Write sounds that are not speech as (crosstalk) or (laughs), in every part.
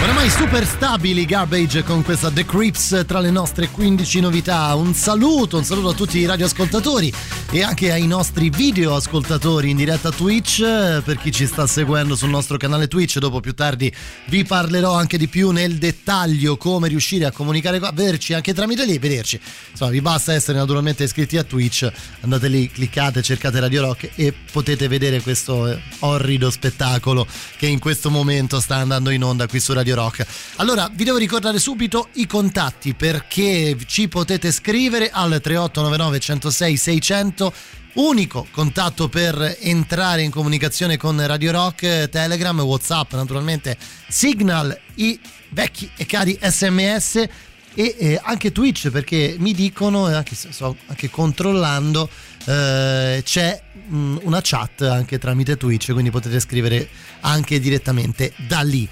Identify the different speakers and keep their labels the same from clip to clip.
Speaker 1: Oramai super stabili Garbage con questa The Crips tra le nostre 15 novità. Un saluto, un saluto a tutti i radioascoltatori e anche ai nostri video ascoltatori in diretta Twitch. Per chi ci sta seguendo sul nostro canale Twitch, dopo più tardi vi parlerò anche di più nel dettaglio come riuscire a comunicare vederci anche tramite lì vederci. Insomma, vi basta essere naturalmente iscritti a Twitch, andate lì, cliccate, cercate Radio Rock e potete vedere questo orrido spettacolo che in questo momento sta andando in onda qui su Radio Rock. Allora, vi devo ricordare subito i contatti perché ci potete scrivere al 3899 106 600 unico contatto per entrare in comunicazione con Radio Rock, Telegram, Whatsapp, naturalmente Signal, i vecchi e cari SMS e eh, anche Twitch perché mi dicono, anche, sto anche controllando, eh, c'è mh, una chat anche tramite Twitch, quindi potete scrivere anche direttamente da lì.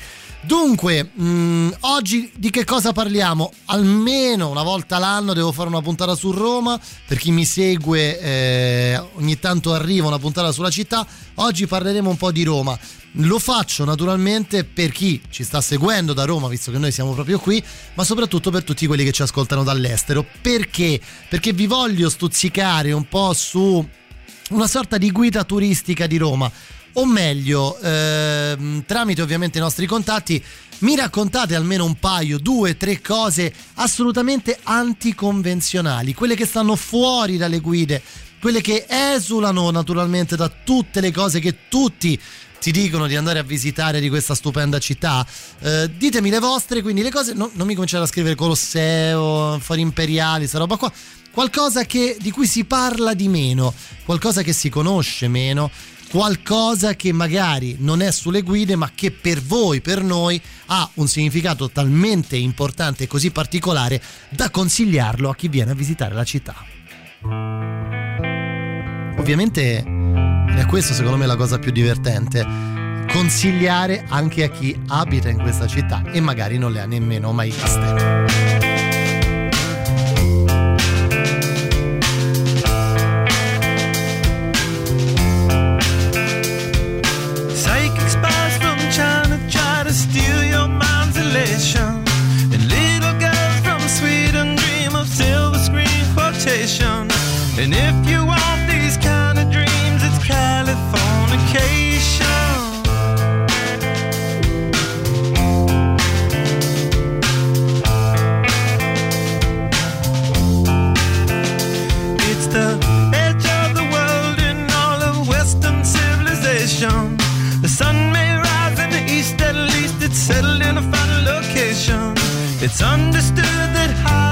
Speaker 1: Dunque, mh, oggi di che cosa parliamo? Almeno una volta l'anno devo fare una puntata su Roma. Per chi mi segue, eh, ogni tanto arriva una puntata sulla città. Oggi parleremo un po' di Roma. Lo faccio naturalmente per chi ci sta seguendo da Roma, visto che noi siamo proprio qui, ma soprattutto per tutti quelli che ci ascoltano dall'estero. Perché? Perché vi voglio stuzzicare un po' su una sorta di guida turistica di Roma o meglio, ehm, tramite ovviamente i nostri contatti, mi raccontate almeno un paio, due, tre cose assolutamente anticonvenzionali, quelle che stanno fuori dalle guide, quelle che esulano naturalmente da tutte le cose che tutti ti dicono di andare a visitare di questa stupenda città. Eh, ditemi le vostre, quindi le cose, no, non mi cominciate a scrivere Colosseo, Fori Imperiali, questa roba qua. Qualcosa che, di cui si parla di meno, qualcosa che si conosce meno qualcosa che magari non è sulle guide ma che per voi, per noi ha un significato talmente importante e così particolare da consigliarlo a chi viene a visitare la città. Ovviamente è questo secondo me la cosa più divertente, consigliare anche a chi abita in questa città e magari non le ha nemmeno mai viste.
Speaker 2: Settled in a final location. It's understood that Hollywood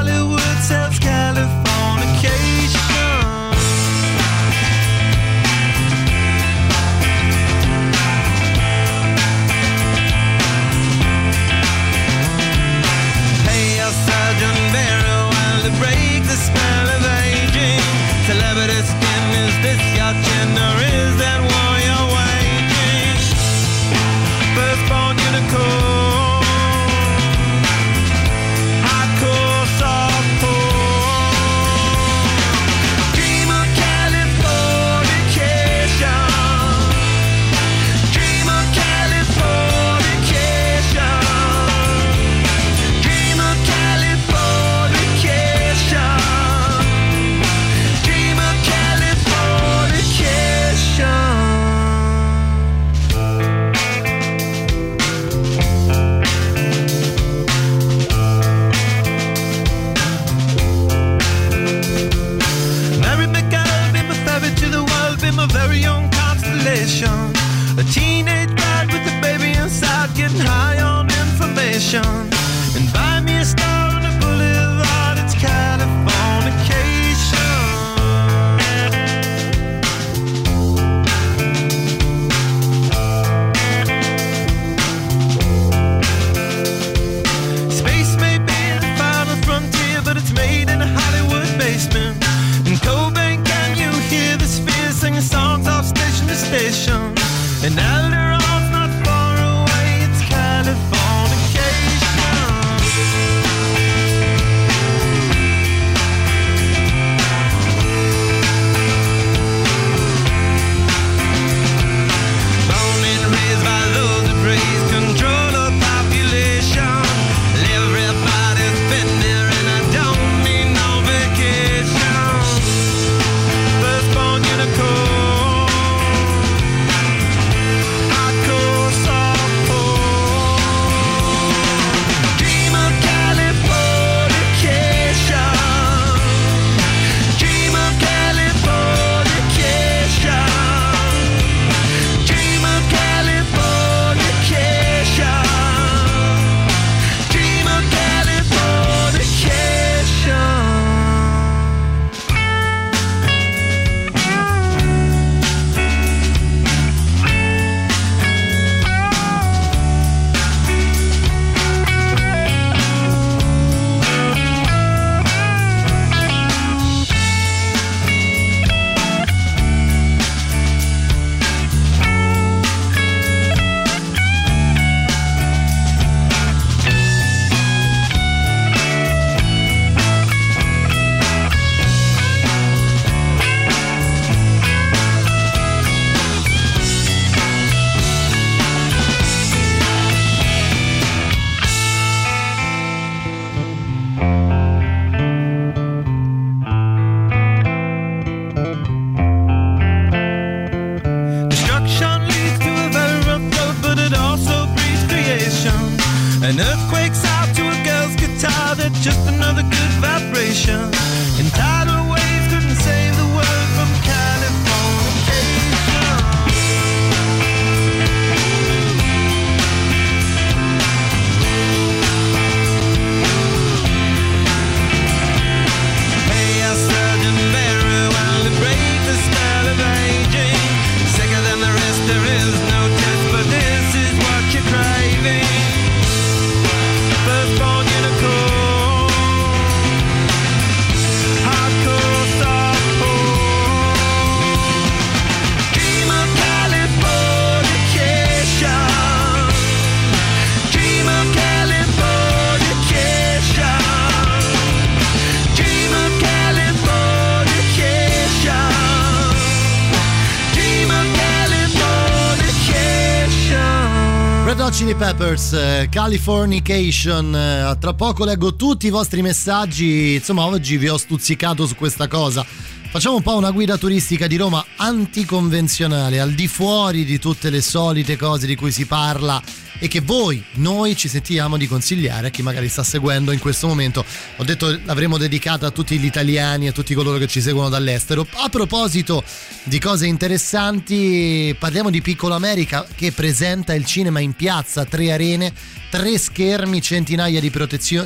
Speaker 1: Peppers, eh, Californication. Eh, tra poco leggo tutti i vostri messaggi. Insomma, oggi vi ho stuzzicato su questa cosa. Facciamo un po' una guida turistica di Roma anticonvenzionale, al di fuori di tutte le solite cose di cui si parla e che voi, noi ci sentiamo di consigliare a chi magari sta seguendo in questo momento. Ho detto l'avremo dedicata a tutti gli italiani, a tutti coloro che ci seguono dall'estero. A proposito di cose interessanti, parliamo di Piccolo America che presenta il cinema in piazza, tre arene, tre schermi, centinaia di,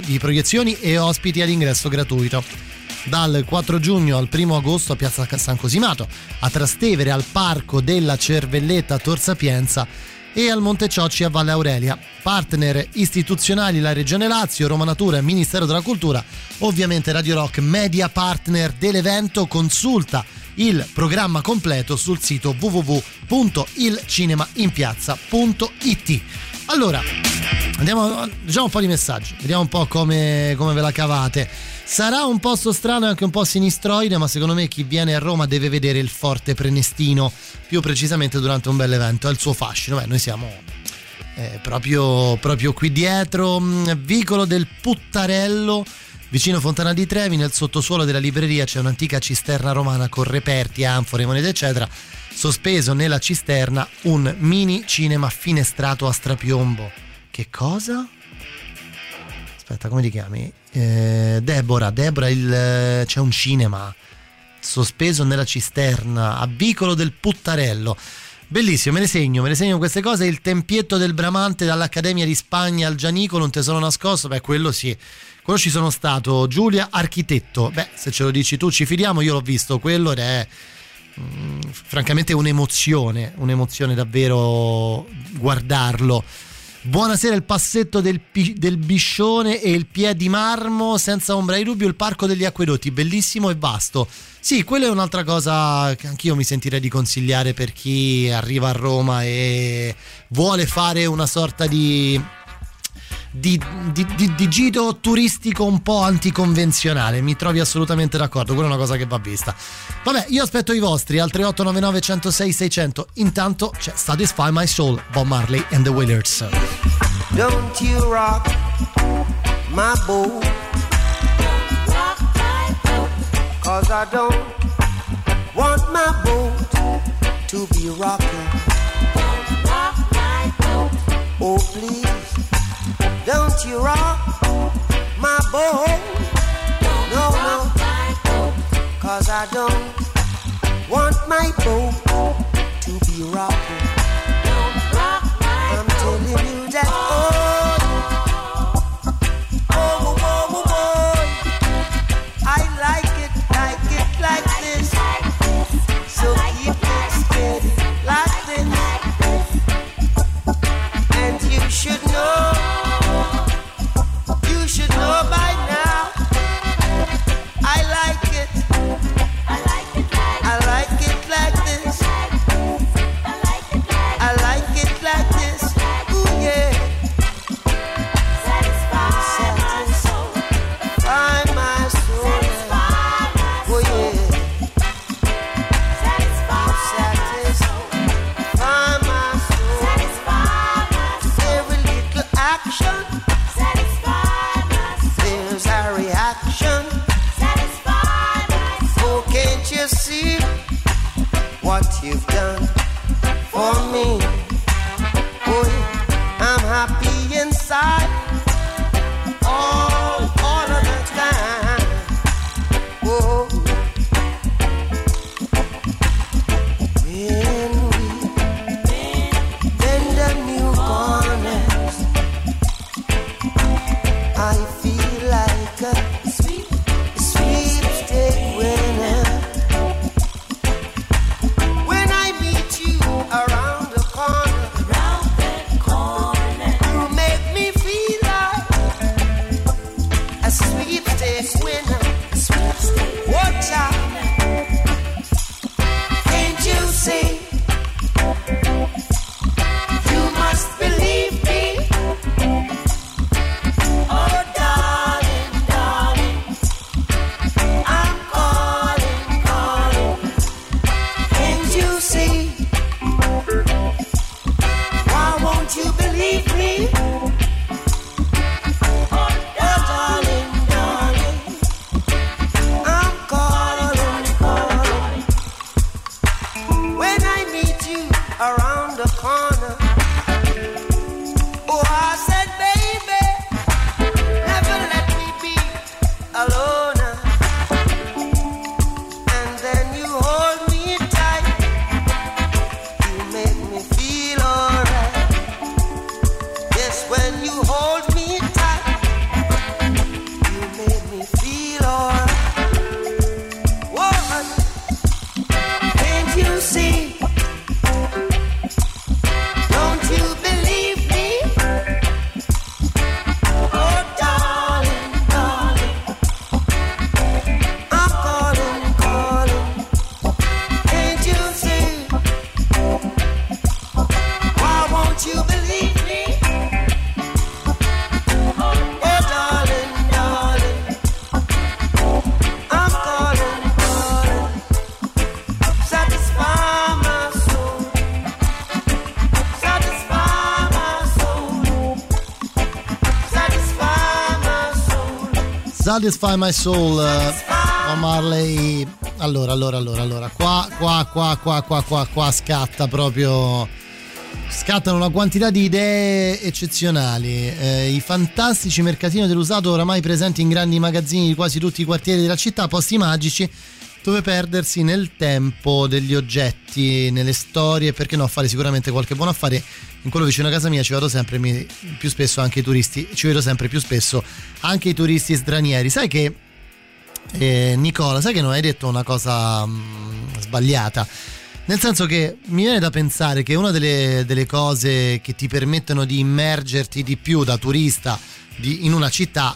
Speaker 1: di proiezioni e ospiti all'ingresso gratuito dal 4 giugno al 1 agosto a Piazza San Cosimato, a Trastevere al Parco della Cervelletta Tor Sapienza e al Monte Ciocci a Valle Aurelia. Partner istituzionali la Regione Lazio, Roma Natura e Ministero della Cultura, ovviamente Radio Rock, media partner dell'evento, consulta il programma completo sul sito www.ilcinemainpiazza.it. Allora, andiamo, diciamo un po' di messaggi, vediamo un po' come, come ve la cavate. Sarà un posto strano e anche un po' sinistroide, ma secondo me chi viene a Roma deve vedere il Forte Prenestino, più precisamente durante un bel evento, è il suo fascino. Beh, noi siamo eh, proprio, proprio qui dietro, mm, vicolo del Puttarello, vicino Fontana di Trevi, nel sottosuolo della libreria c'è un'antica cisterna romana con reperti, anfore, monete, eccetera. Sospeso nella cisterna un mini cinema finestrato a strapiombo. Che cosa? Aspetta, come ti chiami? Eh, Deborah, Deborah il, c'è un cinema sospeso nella cisterna a Vicolo del Puttarello. Bellissimo, me ne segno, me ne segno queste cose. Il tempietto del Bramante dall'Accademia di Spagna al Gianicolo, un tesoro nascosto. Beh, quello sì. Quello ci sono stato. Giulia, architetto. Beh, se ce lo dici tu, ci fidiamo. Io l'ho visto quello ed è mm, francamente un'emozione. Un'emozione davvero guardarlo. Buonasera il passetto del, del, Biscione e il piede di marmo, senza ombra di dubbio il parco degli acquedotti, bellissimo e vasto. Sì, quella è un'altra cosa che anch'io mi sentirei di consigliare per chi arriva a Roma e vuole fare una sorta di di, di, di, di, giro turistico un po' anticonvenzionale. Mi trovi assolutamente d'accordo, quella è una cosa che va vista. Vabbè, io aspetto i vostri al 3899 106 600. Intanto c'è Satisfy My Soul, Bob Marley and the Wailers. Don't you rock my boat? Cause I don't want my boat to be rocking. Oh, please. Don't you rock my boat. No, no. Cause I don't want my boat to be rocking. I'm telling you that. Oh,
Speaker 3: oh, oh, oh. oh, oh. I like it, like it like this. So keep it steady like this. And you should know. side.
Speaker 1: Satisfy My Soul, uh, Marley. Allora, allora, allora, allora, qua, qua, qua, qua, qua, qua, qua scatta proprio scattano una quantità di idee eccezionali. Eh, I fantastici mercatini dell'usato oramai presenti in grandi magazzini di quasi tutti i quartieri della città, posti magici dove perdersi nel tempo degli oggetti, nelle storie, perché no, fare sicuramente qualche buon affare. In quello vicino a casa mia ci vado sempre più spesso anche i turisti, ci vedo sempre più spesso anche i turisti stranieri. Sai che eh, Nicola, sai che non hai detto una cosa mh, mm, sbagliata? Nel senso che mi viene da pensare che una delle, delle cose che ti permettono di immergerti di più da turista di, in una città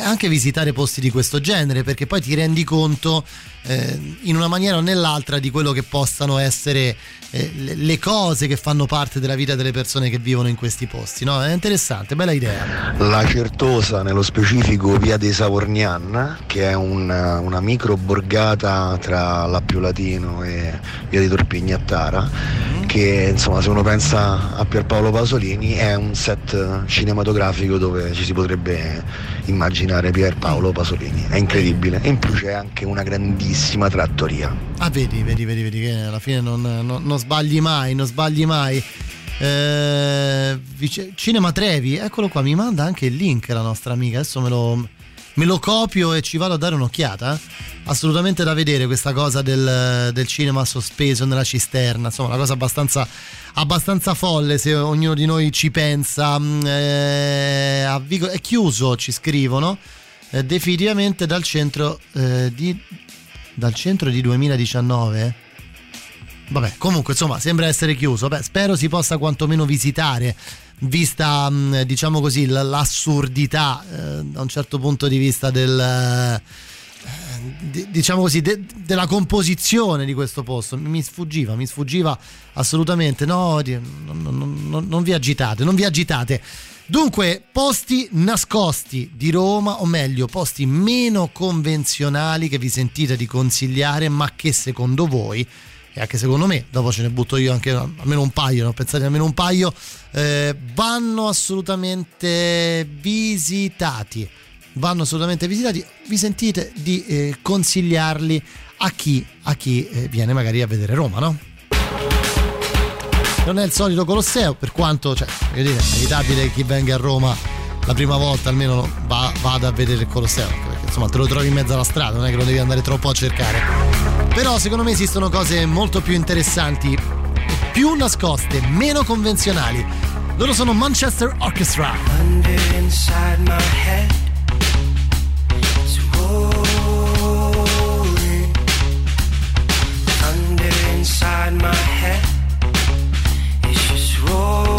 Speaker 1: anche visitare posti di questo genere, perché poi ti rendi conto eh, in una maniera o nell'altra di quello che possano essere eh, le cose che fanno parte della vita delle persone che vivono in questi posti. No? È interessante, bella idea.
Speaker 4: La Certosa, nello specifico via dei Savornian, che è una, una micro borgata tra l'Appio Latino e via di Torpignattara, mm-hmm. Che insomma se uno pensa a Pierpaolo Pasolini è un set cinematografico dove ci si potrebbe immaginare Pierpaolo Pasolini. È incredibile. E in più c'è anche una grandissima trattoria.
Speaker 1: Ah, vedi, vedi, vedi, vedi che alla fine non, non, non sbagli mai, non sbagli mai. Eh, Cinema Trevi, eccolo qua, mi manda anche il link la nostra amica. Adesso me lo, me lo copio e ci vado a dare un'occhiata. Assolutamente da vedere questa cosa del, del cinema sospeso nella cisterna. Insomma, una cosa abbastanza, abbastanza folle se ognuno di noi ci pensa. Mm, eh, è chiuso, ci scrivono. Eh, definitivamente dal centro eh, di dal centro di 2019 vabbè comunque insomma sembra essere chiuso. Beh, spero si possa quantomeno visitare vista mm, diciamo così l'assurdità eh, da un certo punto di vista del eh, diciamo così de, della composizione di questo posto. Mi sfuggiva mi sfuggiva assolutamente. No non, non, non, non vi agitate non vi agitate. Dunque, posti nascosti di Roma, o meglio, posti meno convenzionali che vi sentite di consigliare, ma che secondo voi, e anche secondo me, dopo ce ne butto io anche almeno un paio, non pensate almeno un paio, eh, vanno assolutamente visitati. Vanno assolutamente visitati. Vi sentite di eh, consigliarli a chi, a chi eh, viene magari a vedere Roma, no? non è il solito Colosseo, per quanto, cioè, voglio dire, è inevitabile chi venga a Roma la prima volta almeno va, vada a vedere il Colosseo, perché insomma te lo trovi in mezzo alla strada, non è che lo devi andare troppo a cercare. Però secondo me esistono cose molto più interessanti, più nascoste, meno convenzionali. Loro sono Manchester Orchestra. Inside my head. my head
Speaker 2: inside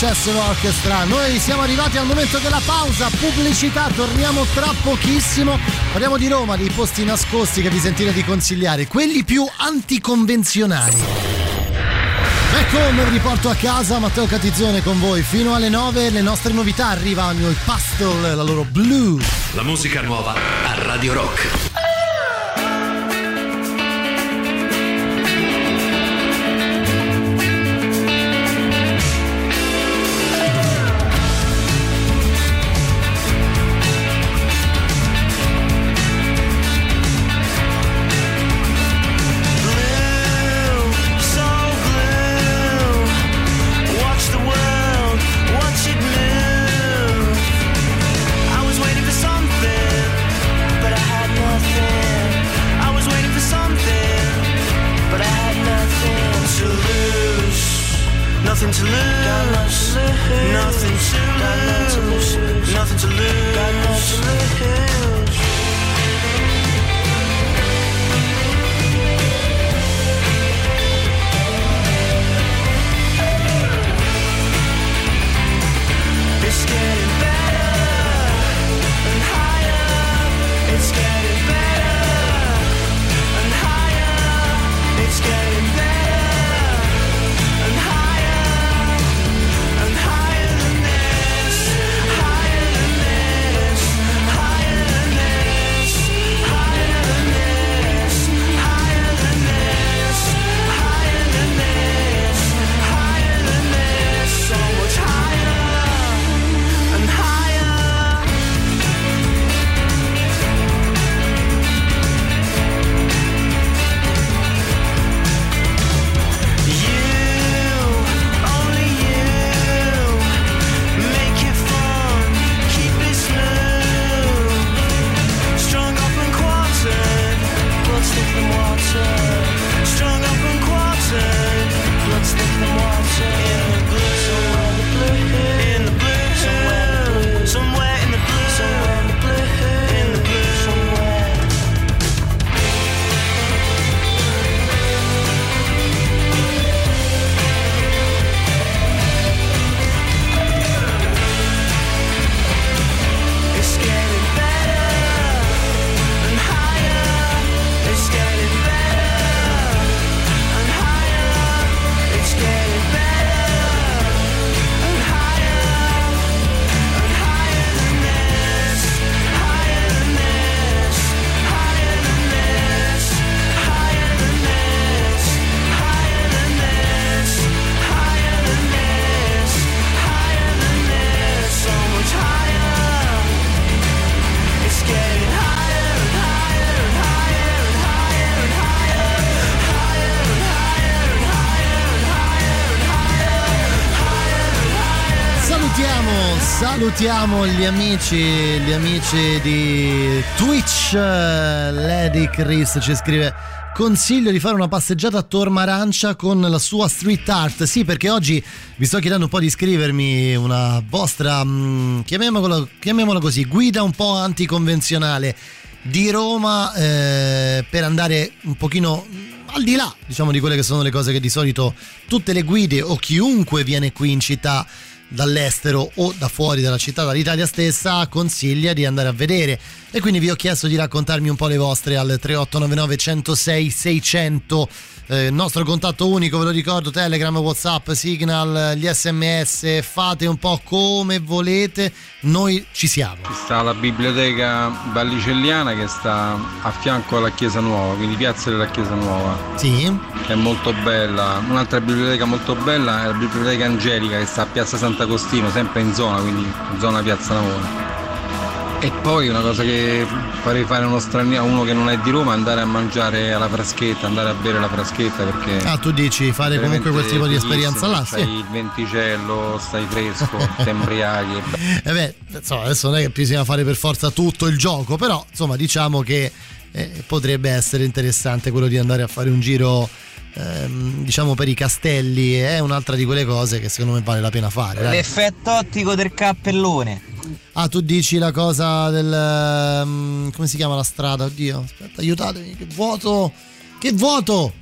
Speaker 1: Manchester Orchestra. Noi siamo arrivati al momento della pausa, pubblicità, torniamo tra pochissimo. Parliamo di Roma, dei posti nascosti che vi sentite di consigliare, quelli più anticonvenzionali. Ecco, me vi riporto a casa, Matteo Catizzone con voi fino alle 9. Le nostre novità arrivano il Pastel, la loro blues.
Speaker 5: La musica nuova a Radio Rock.
Speaker 1: Salutiamo, gli amici, gli amici di Twitch. Lady Chris ci scrive. Consiglio di fare una passeggiata a Tormarancia con la sua street art. Sì, perché oggi vi sto chiedendo un po' di scrivermi una vostra, mm, chiamiamola, chiamiamola così, guida un po' anticonvenzionale di Roma eh, per andare un pochino al di là, diciamo, di quelle che sono le cose che di solito tutte le guide o chiunque viene qui in città dall'estero o da fuori dalla città, dall'Italia stessa, consiglia di andare a vedere. E quindi vi ho chiesto di raccontarmi un po' le vostre al 3899 106 600 eh, nostro contatto unico, ve lo ricordo, Telegram, Whatsapp, Signal, gli sms, fate un po' come volete, noi ci siamo.
Speaker 6: Ci sta la biblioteca Vallicelliana che sta a fianco alla Chiesa Nuova, quindi piazza della Chiesa Nuova.
Speaker 1: Sì.
Speaker 6: È molto bella. Un'altra biblioteca molto bella è la biblioteca Angelica che sta a Piazza Sant'Agostino, sempre in zona, quindi in zona Piazza Navona. E poi una cosa che farei fare uno straniero, uno che non è di Roma, andare a mangiare alla fraschetta, andare a bere la fraschetta perché.
Speaker 1: Ah, tu dici fare comunque quel tipo di esperienza là?
Speaker 6: Sì. il venticello, stai fresco, (laughs) ti embriaghi.
Speaker 1: Eh beh, insomma, adesso non è che bisogna fare per forza tutto il gioco, però insomma diciamo che eh, potrebbe essere interessante quello di andare a fare un giro. Ehm, diciamo per i castelli è un'altra di quelle cose che secondo me vale la pena fare. Dai.
Speaker 7: L'effetto ottico del cappellone.
Speaker 1: Ah, tu dici la cosa del. Um, come si chiama la strada? Oddio, aspetta, aiutatemi. Che vuoto! Che vuoto!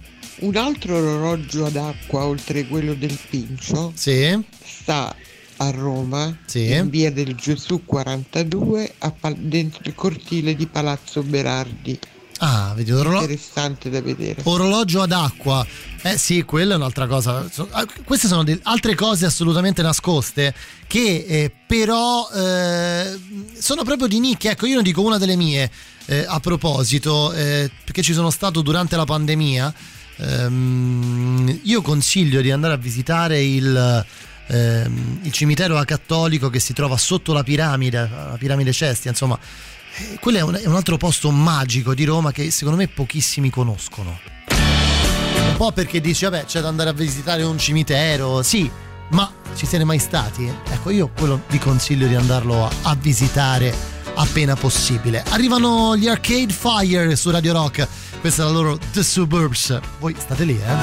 Speaker 8: Un altro orologio ad acqua, oltre quello del Pincio,
Speaker 1: sì.
Speaker 8: sta a Roma,
Speaker 1: sì.
Speaker 8: in via del Gesù 42, Pal- dentro il cortile di Palazzo Berardi.
Speaker 1: Ah, vedi, orologio.
Speaker 8: Interessante da vedere.
Speaker 1: Orologio ad acqua. Eh sì, quella è un'altra cosa. Ah, queste sono altre cose assolutamente nascoste che eh, però eh, sono proprio di nicchia. Ecco, io ne dico una delle mie eh, a proposito, eh, perché ci sono stato durante la pandemia. Ehm, io consiglio di andare a visitare il, ehm, il cimitero acattolico che si trova sotto la piramide, la piramide Cestia, insomma eh, quello è un, è un altro posto magico di Roma che secondo me pochissimi conoscono. Un po' perché dici, vabbè, c'è da andare a visitare un cimitero, sì, ma ci siete mai stati? Ecco, io quello vi consiglio di andarlo a, a visitare appena possibile. Arrivano gli Arcade Fire su Radio Rock, questa è la loro The Suburbs. Voi state lì, eh?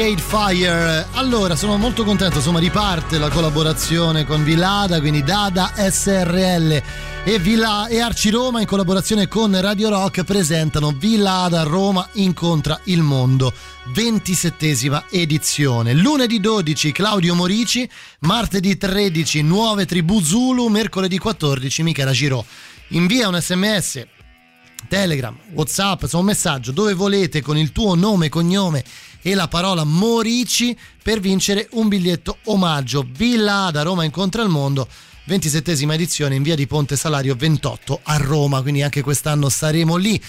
Speaker 1: Arcade Fire. Allora, sono molto contento, insomma, riparte la collaborazione con Villada, quindi Dada SRL e, Villa, e Arci Roma in collaborazione con Radio Rock presentano Villada Roma incontra il mondo, 27esima edizione. Lunedì 12 Claudio Morici, martedì 13 Nuove Tribù Zulu, mercoledì 14 Michela Giro. Invia un sms Telegram, Whatsapp, insomma un messaggio dove volete con il tuo nome, cognome e la parola Morici per vincere un biglietto omaggio. Villa da Roma incontra il mondo. 27esima edizione in via di Ponte Salario 28 a Roma, quindi anche quest'anno saremo lì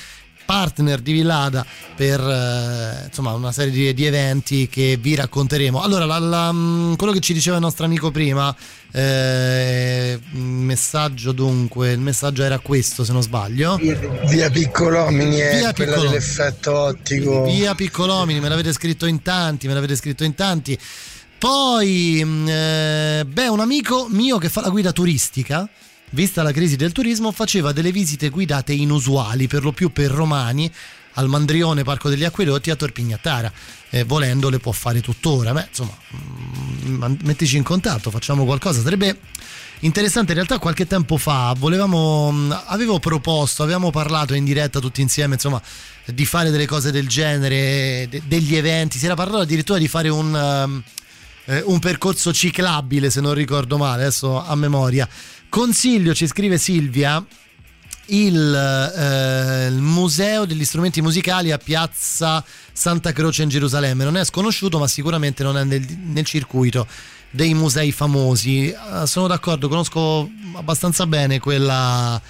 Speaker 1: partner di Villada per eh, insomma una serie di, di, eventi che vi racconteremo. Allora, la, la, mm, quello che ci diceva il nostro amico prima, eh, messaggio dunque, il messaggio era questo se non sbaglio.
Speaker 9: Via Piccolomini è Via quella Piccolomini. dell'effetto ottico.
Speaker 1: Via Piccolomini, me l'avete scritto in tanti, me l'avete scritto in tanti. Poi, mm, eh, beh, un amico mio che fa la guida turistica vista la crisi del turismo, faceva delle visite guidate inusuali, per lo più per romani, al Mandrione Parco degli Acquedotti a Torpignattara. Eh, volendo le può fare tuttora. Beh, insomma, mh, mettici in contatto, facciamo qualcosa. Sarebbe interessante. In realtà, qualche tempo fa volevamo, mh, avevo proposto, avevamo parlato in diretta tutti insieme, insomma, di fare delle cose del genere, de- degli eventi. Si era parlato addirittura di fare un. Uh, un percorso ciclabile se non ricordo male adesso a memoria Consiglio, ci scrive Silvia, il, eh, il, Museo degli strumenti musicali a Piazza Santa Croce in Gerusalemme. Non è sconosciuto, ma sicuramente non è nel, nel circuito dei musei famosi. Eh, sono d'accordo, conosco abbastanza bene quella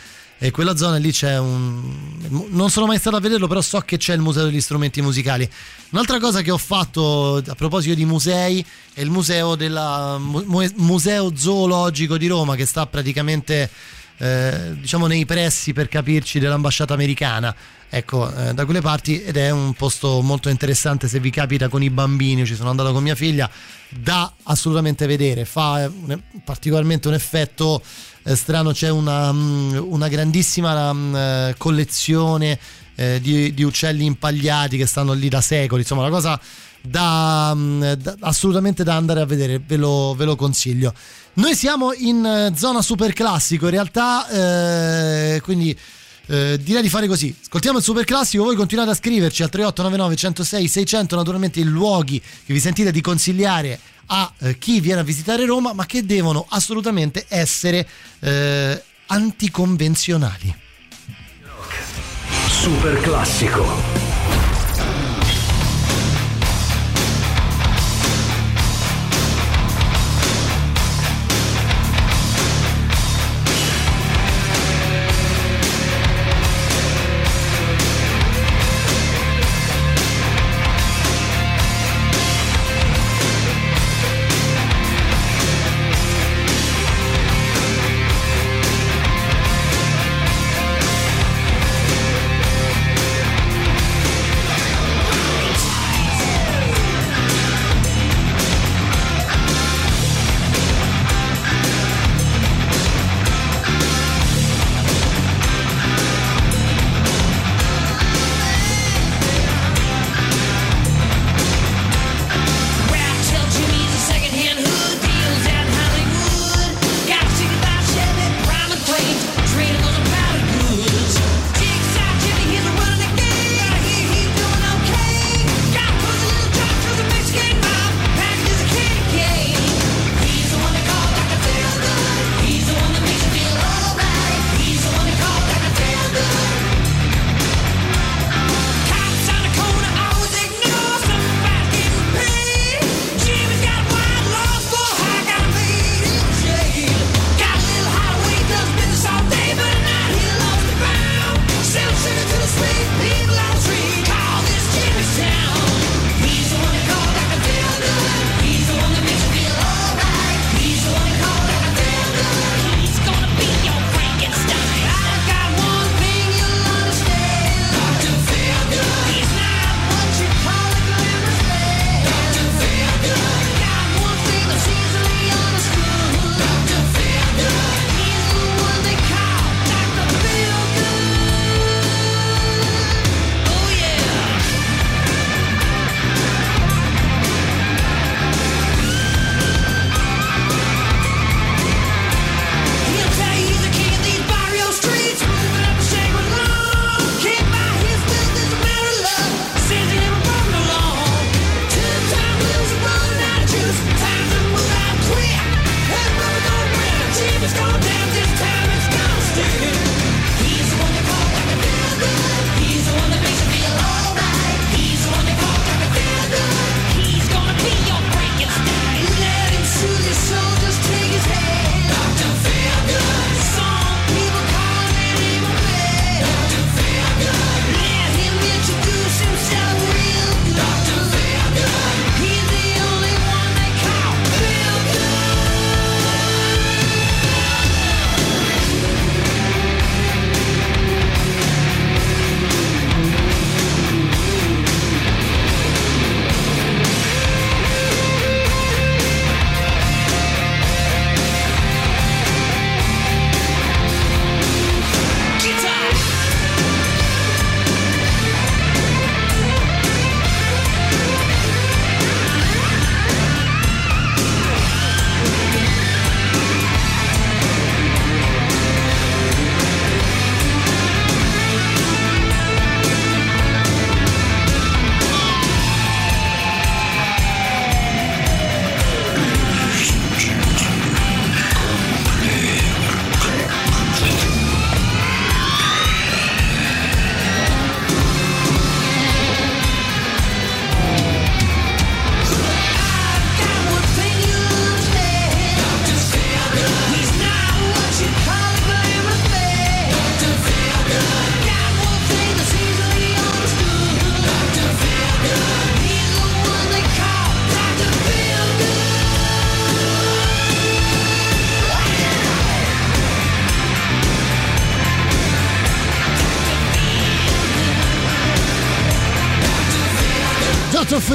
Speaker 1: e quella zona lì c'è un non sono mai stato a vederlo però so che c'è il museo degli strumenti musicali. Un'altra cosa che ho fatto a proposito di musei è il museo della museo zoologico di Roma che sta praticamente eh, diciamo nei pressi per capirci dell'ambasciata americana. Ecco eh, da quelle parti ed è un posto molto interessante se vi capita con i bambini. Ci sono andato con mia figlia da assolutamente vedere. Fa un, particolarmente un effetto eh, strano c'è una, mm, una grandissima um, collezione eh, di, di, uccelli impagliati che stanno lì da secoli, insomma una cosa da, um, da, assolutamente da andare a vedere, ve lo, ve lo consiglio. Noi siamo in eh, zona super classico, in realtà, eh, quindi eh, direi di fare così. Ascoltiamo il super classico, voi continuate a scriverci al 3899 106 600, naturalmente i luoghi che vi sentite di consigliare a eh, chi viene a visitare Roma, ma che devono assolutamente essere eh, anticonvenzionali.
Speaker 10: Super classico.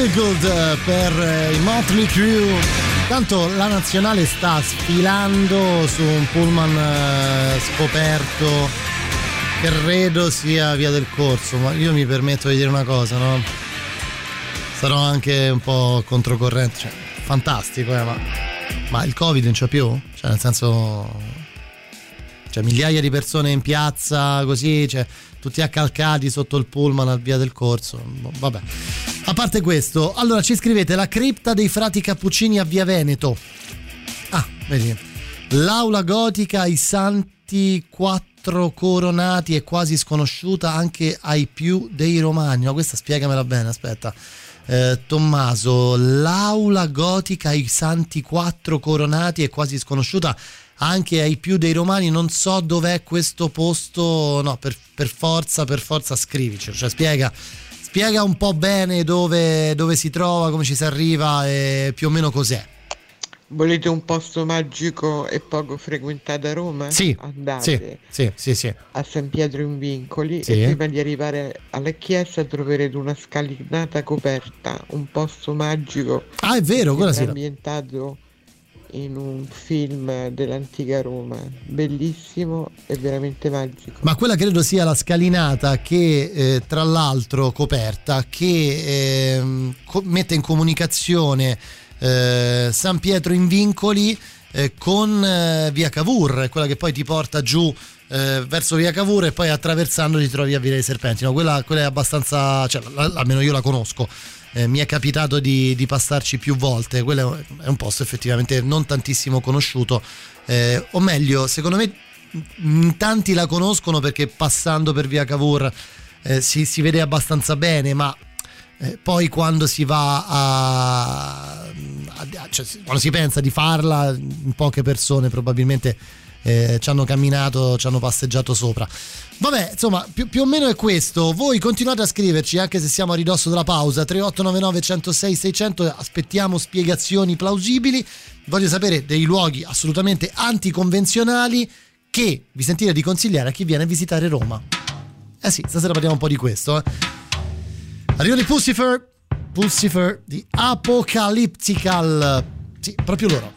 Speaker 1: Dr. Fickle eh, per eh, i Motley Crue. Tanto la nazionale sta sfilando su un pullman eh, scoperto. Credo sia via del corso, ma io mi permetto di dire una cosa, no? Sarò anche un po' controcorrente, cioè, fantastico, eh, ma, ma il Covid non c'è più? Cioè, nel senso. Cioè, migliaia di persone in piazza, così, cioè, tutti accalcati sotto il pullman al via del corso. Boh, vabbè. A parte questo, allora ci scrivete la cripta dei frati cappuccini a Via Veneto. Ah, vedi. L'aula gotica, i santi quattro coronati è quasi sconosciuta anche ai più dei romani. No, questa spiegamela bene, aspetta. Eh, Tommaso, l'aula gotica, i santi quattro coronati è quasi sconosciuta anche ai più dei romani. Non so dov'è questo posto. No, per, per forza, per forza scrivici. Cioè, spiega spiega un po' bene dove, dove si trova, come ci si arriva e più o meno cos'è.
Speaker 8: Volete un posto magico e poco frequentato a Roma?
Speaker 1: Sì,
Speaker 8: andate
Speaker 1: sì, sì, sì,
Speaker 8: a San Pietro in Vincoli e prima di arrivare alla chiesa troverete una scalinata coperta, un posto magico.
Speaker 1: Ah, è vero, quella sì.
Speaker 8: ambientato in un film dell'antica Roma, bellissimo e veramente magico.
Speaker 1: Ma quella credo sia la scalinata che eh, tra l'altro coperta che eh, co- mette in comunicazione eh, San Pietro in Vincoli eh, con eh, via Cavour, quella che poi ti porta giù eh, verso via Cavour e poi attraversando ti trovi a Via dei Serpenti. No, quella, quella, è abbastanza, cioè, la, almeno io la conosco eh, mi è capitato di, di, passarci più volte, quello è un posto effettivamente non tantissimo conosciuto, eh, o meglio, secondo me in tanti la conoscono perché passando per via Cavour eh, si, si, vede abbastanza bene, ma eh, poi quando si va a, a cioè, quando si pensa di farla in poche persone probabilmente eh, ci hanno camminato, ci hanno passeggiato sopra. Vabbè, insomma, più, più, o meno è questo. Voi continuate a scriverci anche se siamo a ridosso della pausa. 3899 106 600. Aspettiamo spiegazioni plausibili. Voglio sapere dei luoghi assolutamente anticonvenzionali che vi sentite di consigliare a chi viene a visitare Roma. Eh sì, stasera parliamo un po' di questo. Eh. Arrivano i Pussifer. Pussifer di Apocalyptical. Sì, proprio loro.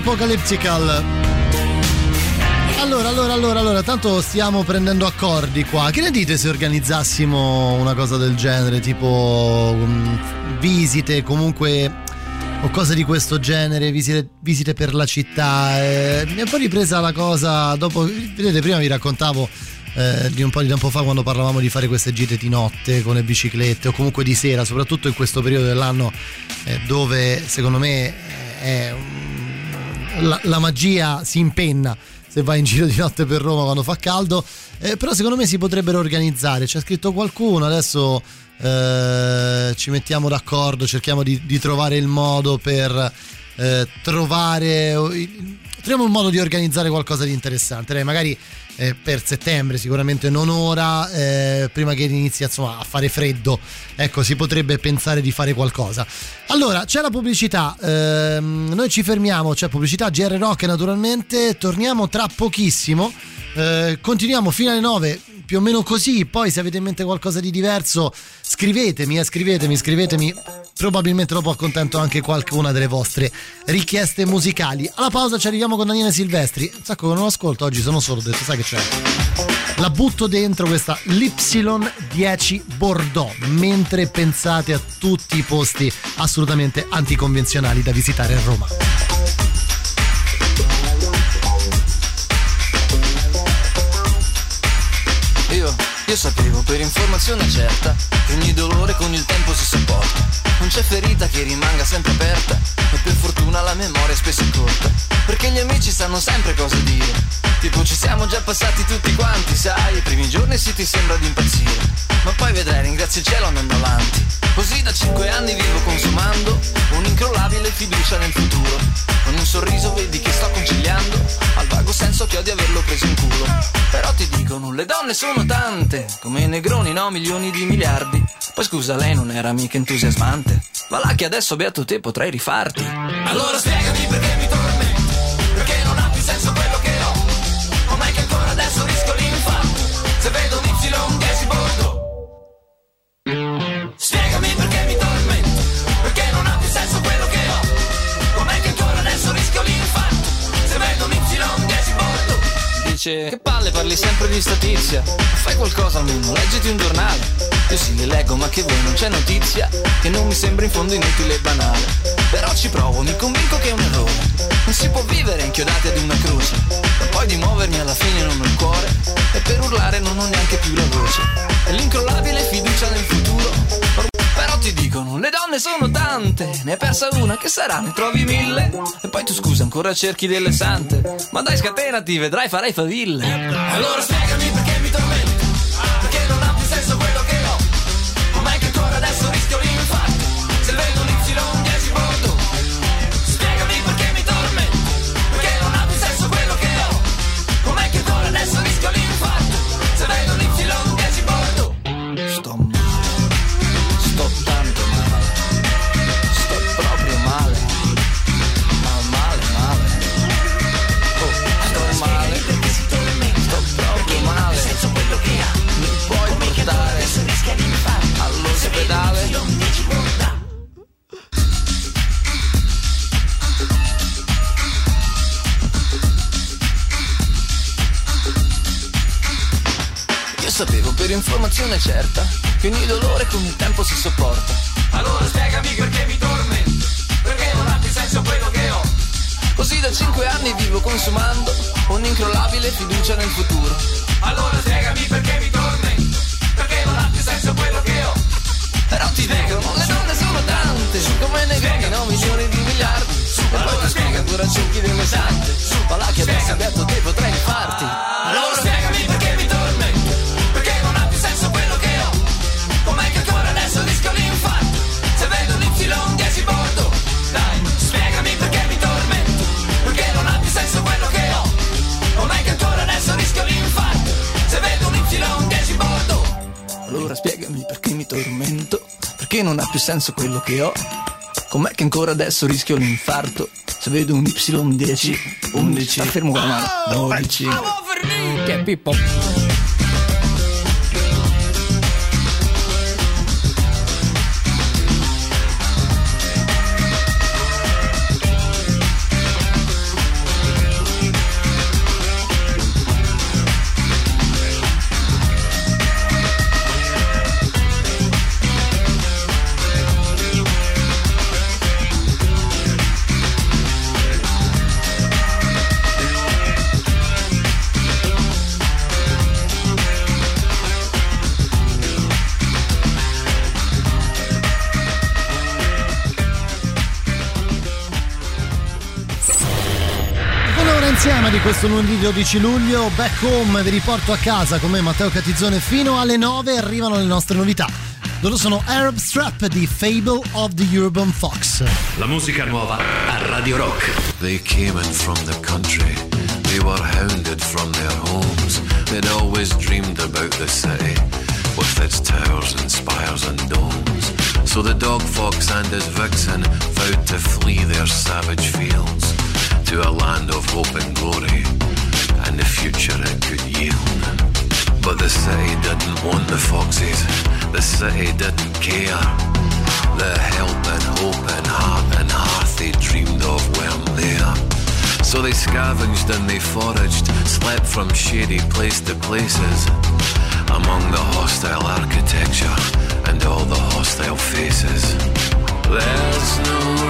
Speaker 1: Apocalyptical. Allora, allora, allora, allora, tanto stiamo prendendo accordi qua. Che ne dite se organizzassimo una cosa del genere, tipo um, visite, comunque o cose di questo genere, visite, visite per la città. Eh, mi è un po' ripresa la cosa dopo, vedete, prima vi raccontavo eh, di un po' di tempo fa quando parlavamo di fare queste gite di notte con le biciclette o comunque di sera, soprattutto in questo periodo dell'anno eh, dove secondo me eh, la, la magia si impenna se vai in giro di notte per Roma quando fa caldo, eh, però secondo me si potrebbero organizzare, c'è scritto qualcuno, adesso eh, ci mettiamo d'accordo, cerchiamo di, di trovare il modo per eh, trovare, troviamo un modo di organizzare qualcosa di interessante, Dai, magari eh, per settembre, sicuramente non ora, eh, prima che inizi insomma, a fare freddo, ecco si potrebbe pensare di fare qualcosa. Allora, c'è la pubblicità, ehm, noi ci fermiamo, c'è pubblicità GR Rock naturalmente, torniamo tra pochissimo, eh, continuiamo fino alle 9 più o meno così. Poi, se avete in mente qualcosa di diverso, scrivetemi, eh, scrivetemi, scrivetemi. Probabilmente dopo accontento anche qualcuna delle vostre richieste musicali. Alla pausa ci arriviamo con Daniele Silvestri. Un sacco che non ascolto oggi, sono solo, detto, sai che c'è? La butto dentro questa l'Y10 Bordeaux mentre pensate a tutti i posti assolutamente anticonvenzionali da visitare a Roma.
Speaker 11: Io sapevo per informazione certa che ogni dolore con il tempo si sopporta. Non c'è ferita che rimanga sempre aperta e per fortuna la memoria spesso è corta. Perché gli amici sanno sempre cosa dire. Tipo ci siamo già passati tutti quanti, sai, i primi giorni si ti sembra di impazzire. Ma poi vedrai, ringrazio il cielo andando avanti. Così da cinque anni vivo consumando un'incrollabile fiducia nel futuro. Con un sorriso vedi che sto conciliando al vago senso che ho di averlo preso in culo. Però ti dicono, le donne sono tante come i negroni, no, milioni di miliardi. Poi scusa, lei non era mica entusiasmante. Va là che adesso beato te potrei rifarti.
Speaker 5: Allora spiegami perché mi tormenti,
Speaker 11: Dice, che palle parli sempre di statizia Fai qualcosa almeno, leggiti un giornale. Io sì, li leggo ma che vuoi, non c'è notizia Che non mi sembra in fondo inutile e banale. Però ci provo, mi convinco che è un errore. Non si può vivere inchiodati ad una croce E poi di muovermi alla fine non ho il cuore E per urlare non ho neanche più la voce. E l'incrollabile fiducia nel futuro però ti dicono, le donne sono tante Ne hai persa una, che sarà, ne trovi mille? E poi tu scusa, ancora cerchi delle sante. Ma dai scatenati, vedrai farai faville.
Speaker 5: Allora spiegami perché mi tormenti Perché non ha più senso quello che ho. Com'è che ancora adesso rischio l'infarto
Speaker 11: sapevo per informazione certa Che ogni dolore con il tempo si sopporta.
Speaker 5: Allora spiegami perché mi tormento Perché non ha più senso quello che ho.
Speaker 11: Così da cinque anni vivo consumando un'incrollabile fiducia nel futuro.
Speaker 5: Allora spiegami perché mi tormento Perché non ha più senso quello che ho.
Speaker 11: Però ti dicono, le donne sono tante, come ne vedi, no, milioni di miliardi. E poi ti spiega ancora cerchi delle sante. Ma là che adesso beato te
Speaker 5: senso quello che ho. Com'è che ancora adesso rischio l'infarto? Se vedo un Y10,
Speaker 11: 11, sta fermo con la mano, 12. Che è Pippo?
Speaker 1: Questo lunedì 12 luglio, back home, vi riporto a casa con me Matteo Catizzone fino alle 9 arrivano le nostre novità. Loro sono Arab Strap di Fable of the Urban Fox.
Speaker 10: La musica nuova a Radio Rock.
Speaker 12: They came in from the country. They were hounded from their homes. They'd always dreamed about the city with its towers and spires and domes. So the dog fox and his vixen vowed to flee their savage fields to a land of hope and glory and the future it could yield. But the city didn't want the foxes, the city didn't care. The help and hope and heart and hearth they dreamed of weren't there. So they scavenged and they foraged, slept from shady place to places, among the hostile architecture and all the hostile faces. There's no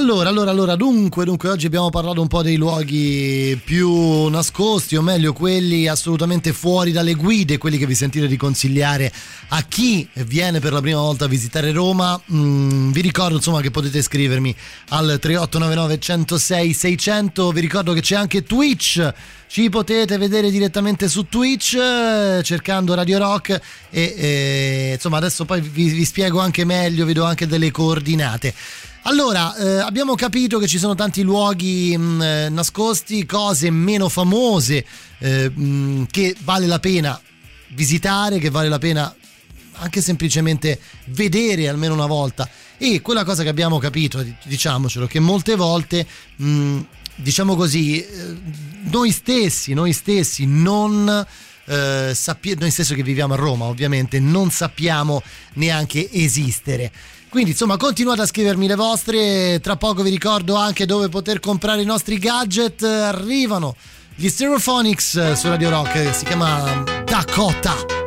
Speaker 1: Allora, allora, allora, dunque, dunque, oggi abbiamo parlato un po' dei luoghi più nascosti, o meglio, quelli assolutamente fuori dalle guide, quelli che vi sentite di consigliare a chi viene per la prima volta a visitare Roma. Mm, vi ricordo, insomma, che potete scrivermi al 3899 106 600. Vi ricordo che c'è anche Twitch. Ci potete vedere direttamente su Twitch eh, cercando Radio Rock e eh, insomma adesso poi vi, vi spiego anche meglio, vi do anche delle coordinate. Allora, eh, abbiamo capito che ci sono tanti luoghi mh, eh, nascosti, cose meno famose eh, mh, che vale la pena visitare, che vale la pena anche semplicemente vedere almeno una volta. E quella cosa che abbiamo capito, diciamocelo, che molte volte, mh, diciamo così, eh, noi stessi, noi stessi non eh, sappiamo, noi stessi che viviamo a Roma ovviamente, non sappiamo neanche esistere.
Speaker 2: Quindi insomma continuate a scrivermi le vostre, tra poco vi ricordo anche dove poter comprare i nostri gadget, arrivano gli Stereophonics su Radio Rock, si chiama Dakota.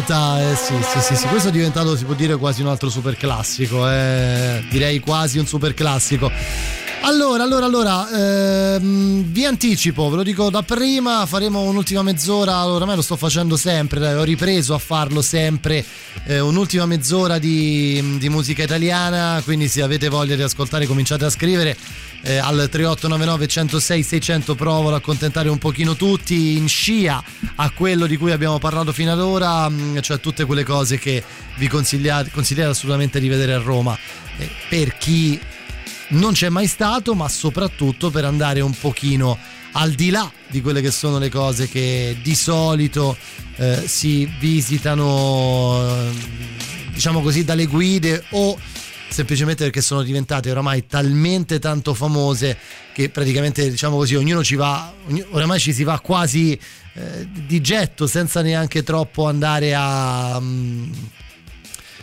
Speaker 1: Dakota, eh, sì, sì, sì, sì, questo è diventato, si può dire, quasi un altro super classico, eh, direi quasi un super classico. Allora, allora, allora, ehm, vi anticipo, ve lo dico da prima, faremo un'ultima mezz'ora, ormai lo sto facendo sempre, ho ripreso a farlo sempre, eh, un'ultima mezz'ora di, di, musica italiana, quindi se avete voglia di ascoltare cominciate a scrivere eh, al 3899 106 600 provo ad accontentare un pochino tutti in scia a quello di cui abbiamo parlato fino ad ora, mm, cioè tutte quelle cose che vi consigliate, consigliate assolutamente di vedere a Roma. Eh, per chi non c'è mai stato, ma soprattutto per andare un pochino al di là di quelle che sono le cose che di solito eh, si visitano, eh, diciamo così, dalle guide o semplicemente perché sono diventate oramai talmente tanto famose che praticamente diciamo così ognuno ci va oramai ci si va quasi eh, di getto senza neanche troppo andare a, mm,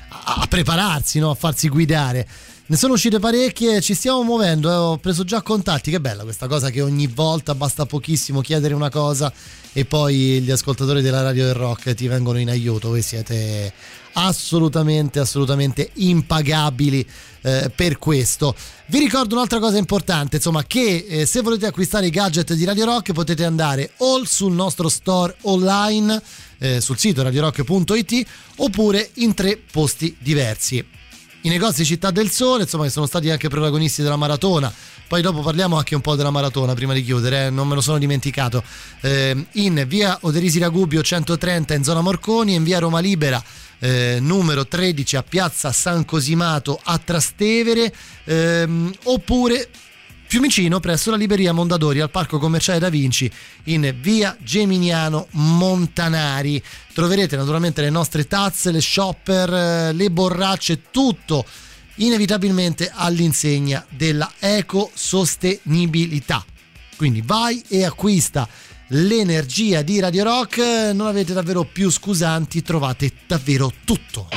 Speaker 1: a prepararsi no? a farsi guidare ne sono uscite parecchie, ci stiamo muovendo, eh, ho preso già contatti, che bella questa cosa che ogni volta basta pochissimo chiedere una cosa e poi gli ascoltatori della radio del rock ti vengono in aiuto, voi siete assolutamente, assolutamente impagabili eh, per questo. Vi ricordo un'altra cosa importante, insomma, che eh, se volete acquistare i gadget di Radio Rock potete andare o sul nostro store online, eh, sul sito radiorock.it, oppure in tre posti diversi i negozi Città del Sole, insomma, che sono stati anche protagonisti della maratona. Poi dopo parliamo anche un po' della maratona prima di chiudere, eh? non me lo sono dimenticato. Eh, in via Oderisi Ragubio 130 in zona Morconi in via Roma Libera eh, numero 13 a piazza San Cosimato a Trastevere ehm, oppure Fiumicino presso la Libreria Mondadori al Parco Commerciale Da Vinci in via Geminiano Montanari. Troverete naturalmente le nostre tazze, le shopper, eh, le borracce, tutto inevitabilmente all'insegna della ecosostenibilità. Quindi vai e acquista l'energia di Radio Rock, non avete davvero più scusanti, trovate davvero tutto.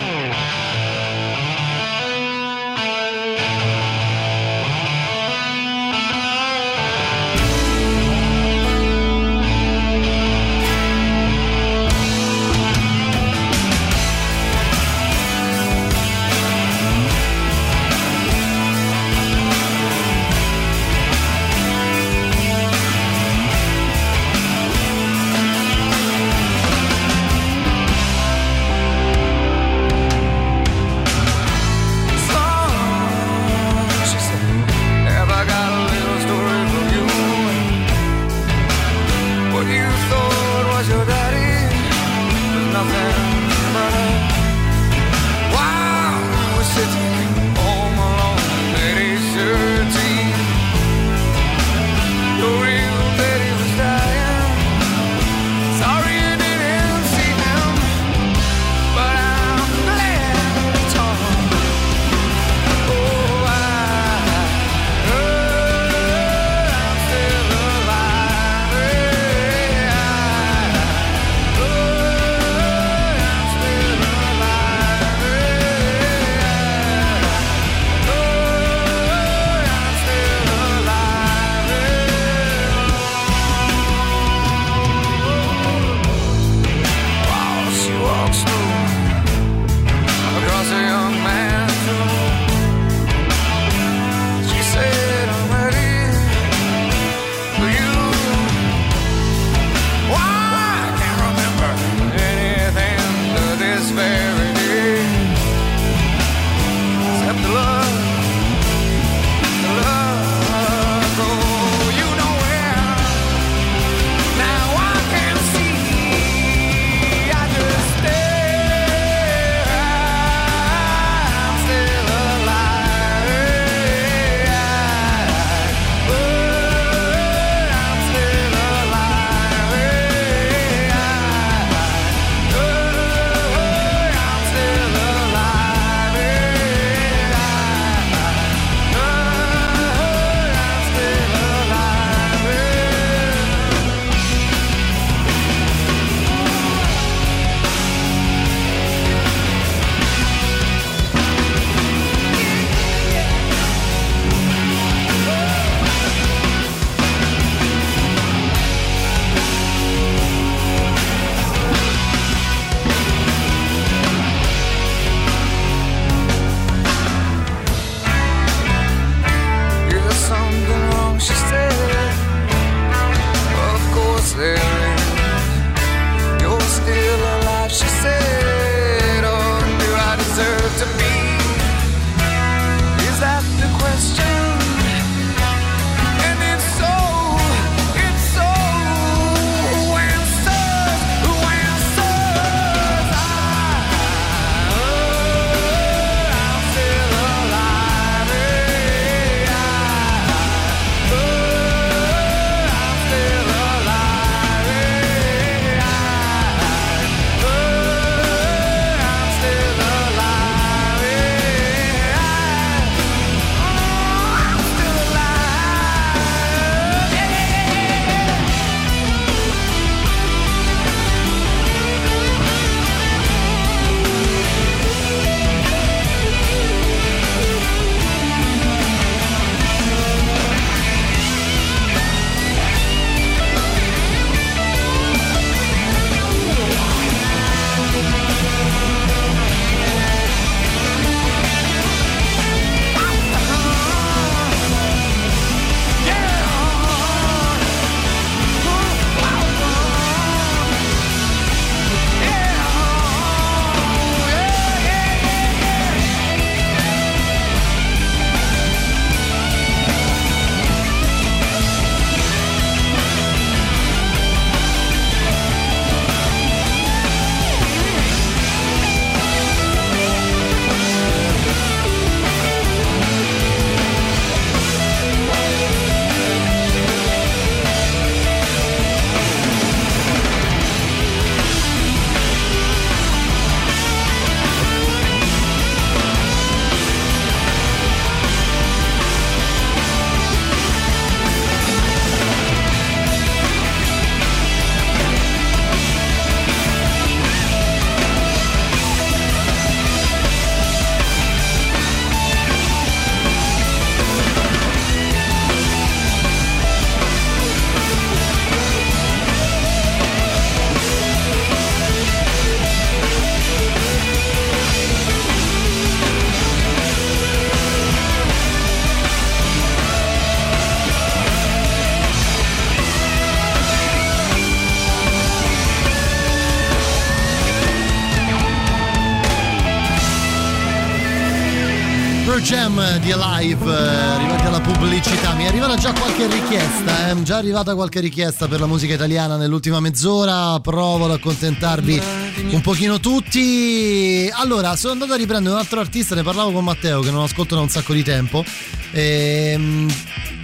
Speaker 5: Jam di Alive, eh, arrivati alla pubblicità. Mi è arrivata già qualche richiesta, eh? già arrivata qualche richiesta per la musica italiana nell'ultima mezz'ora. Provo ad accontentarvi un pochino tutti. Allora, sono andato a riprendere un altro artista, ne parlavo con Matteo che non ascolto da un sacco di tempo. Ehm,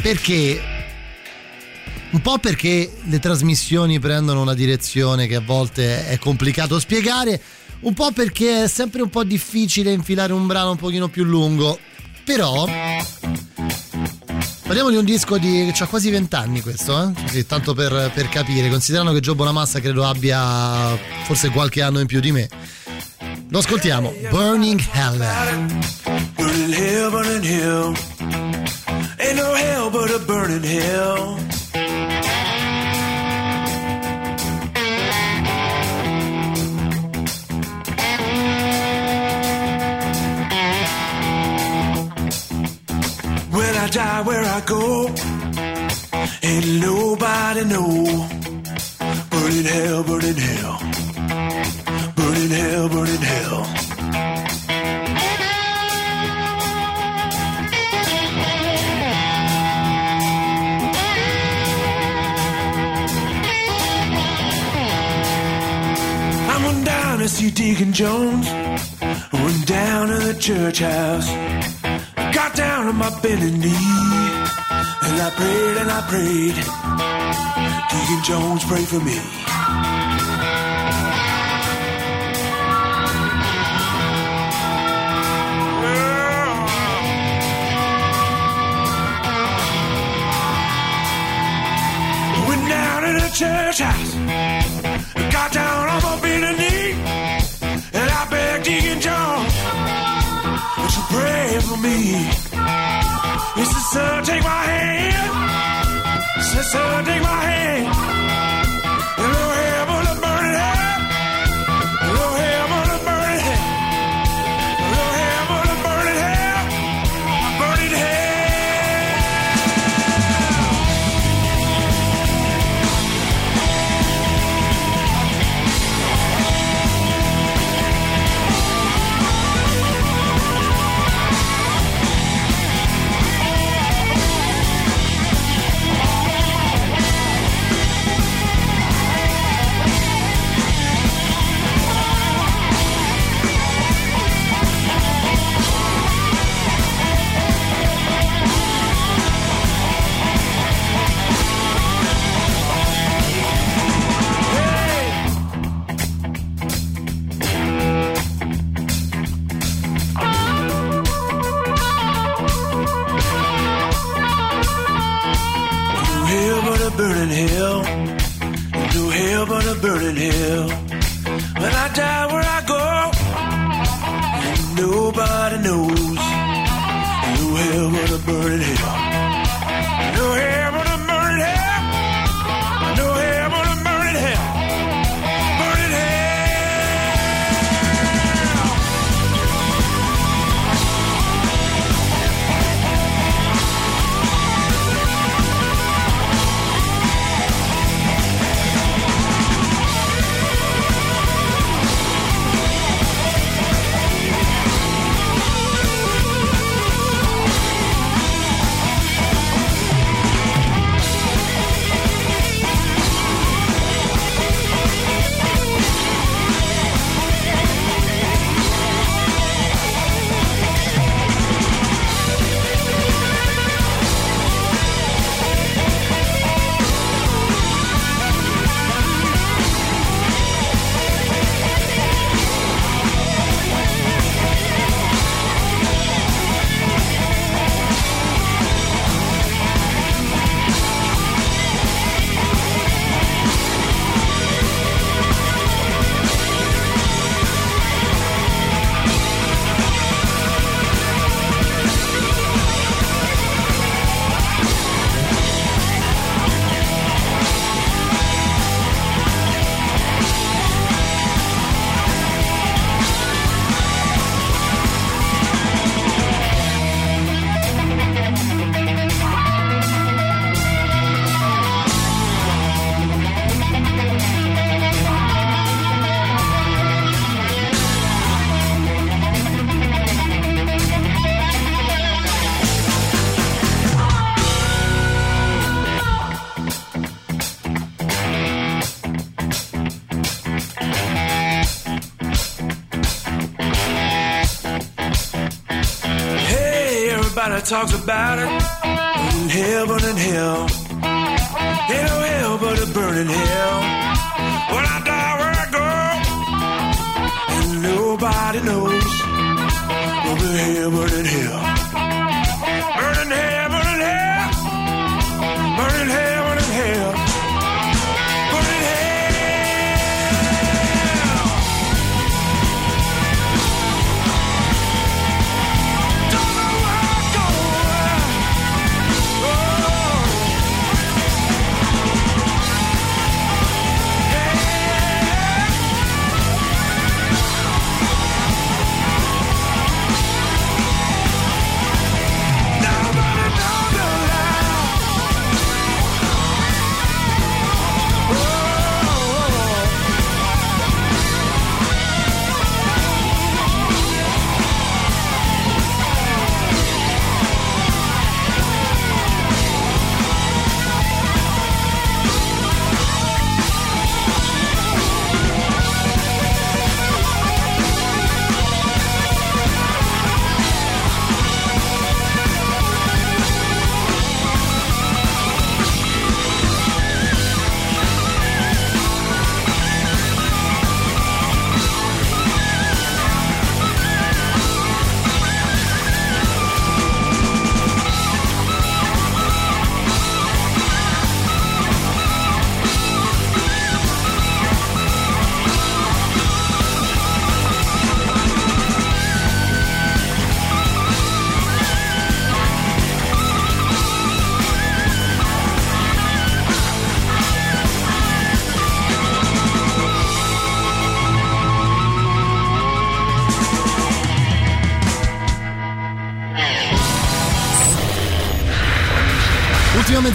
Speaker 5: perché un po' perché le trasmissioni prendono una direzione che a volte è complicato spiegare un po' perché è sempre un po' difficile infilare un brano un pochino più lungo. Però Parliamo di un disco di, che ha quasi 20 anni questo, eh? Così, tanto per, per, capire, considerando che Joe Bonamassa credo abbia forse qualche anno in più di me. Lo ascoltiamo, Burning Hell. Burning hell, burning hell. Ain't no hell but a burning hell. Die, where I go, ain't nobody know. Burning hell, burning hell, burning hell, burning hell. I went down to see Deacon Jones. Went down to the church house got down on my bended knee and I prayed and I prayed. Deacon Jones, pray for me. Went down in the church house, got down pray for me. He said, take my hand. He said, take my hand.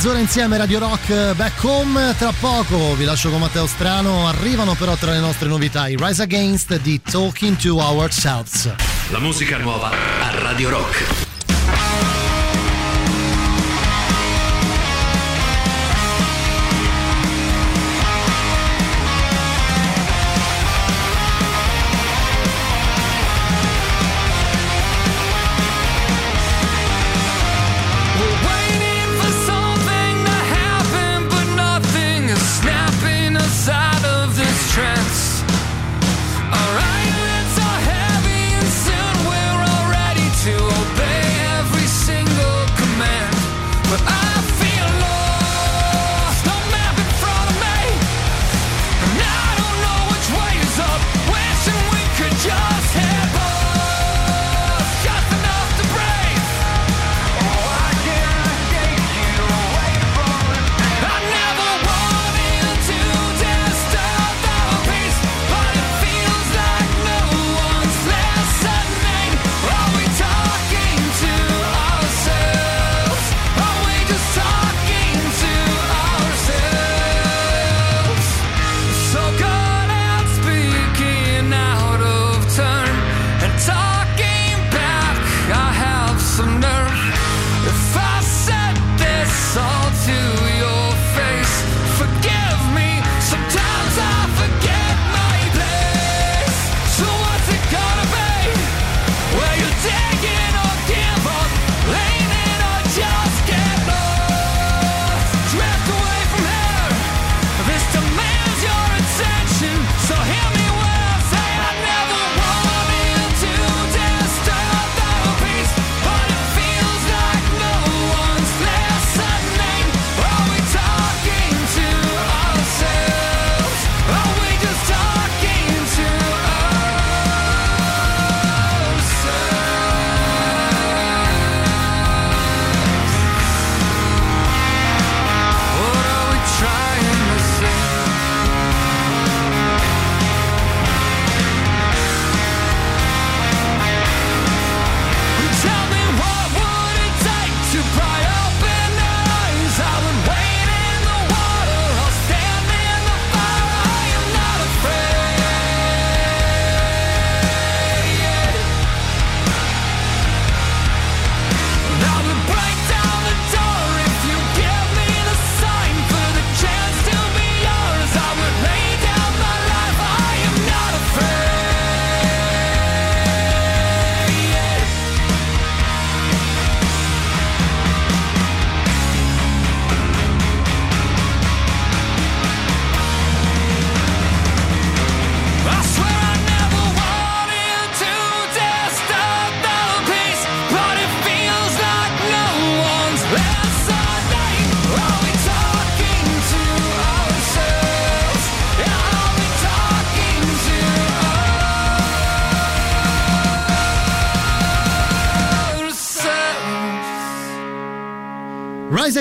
Speaker 1: mezz'ora insieme Radio Rock eh, Back Home. Tra poco vi lascio con Matteo Strano. Arrivano però tra le nostre novità i Rise Against di Talking to Ourselves.
Speaker 13: La musica nuova a Radio Rock.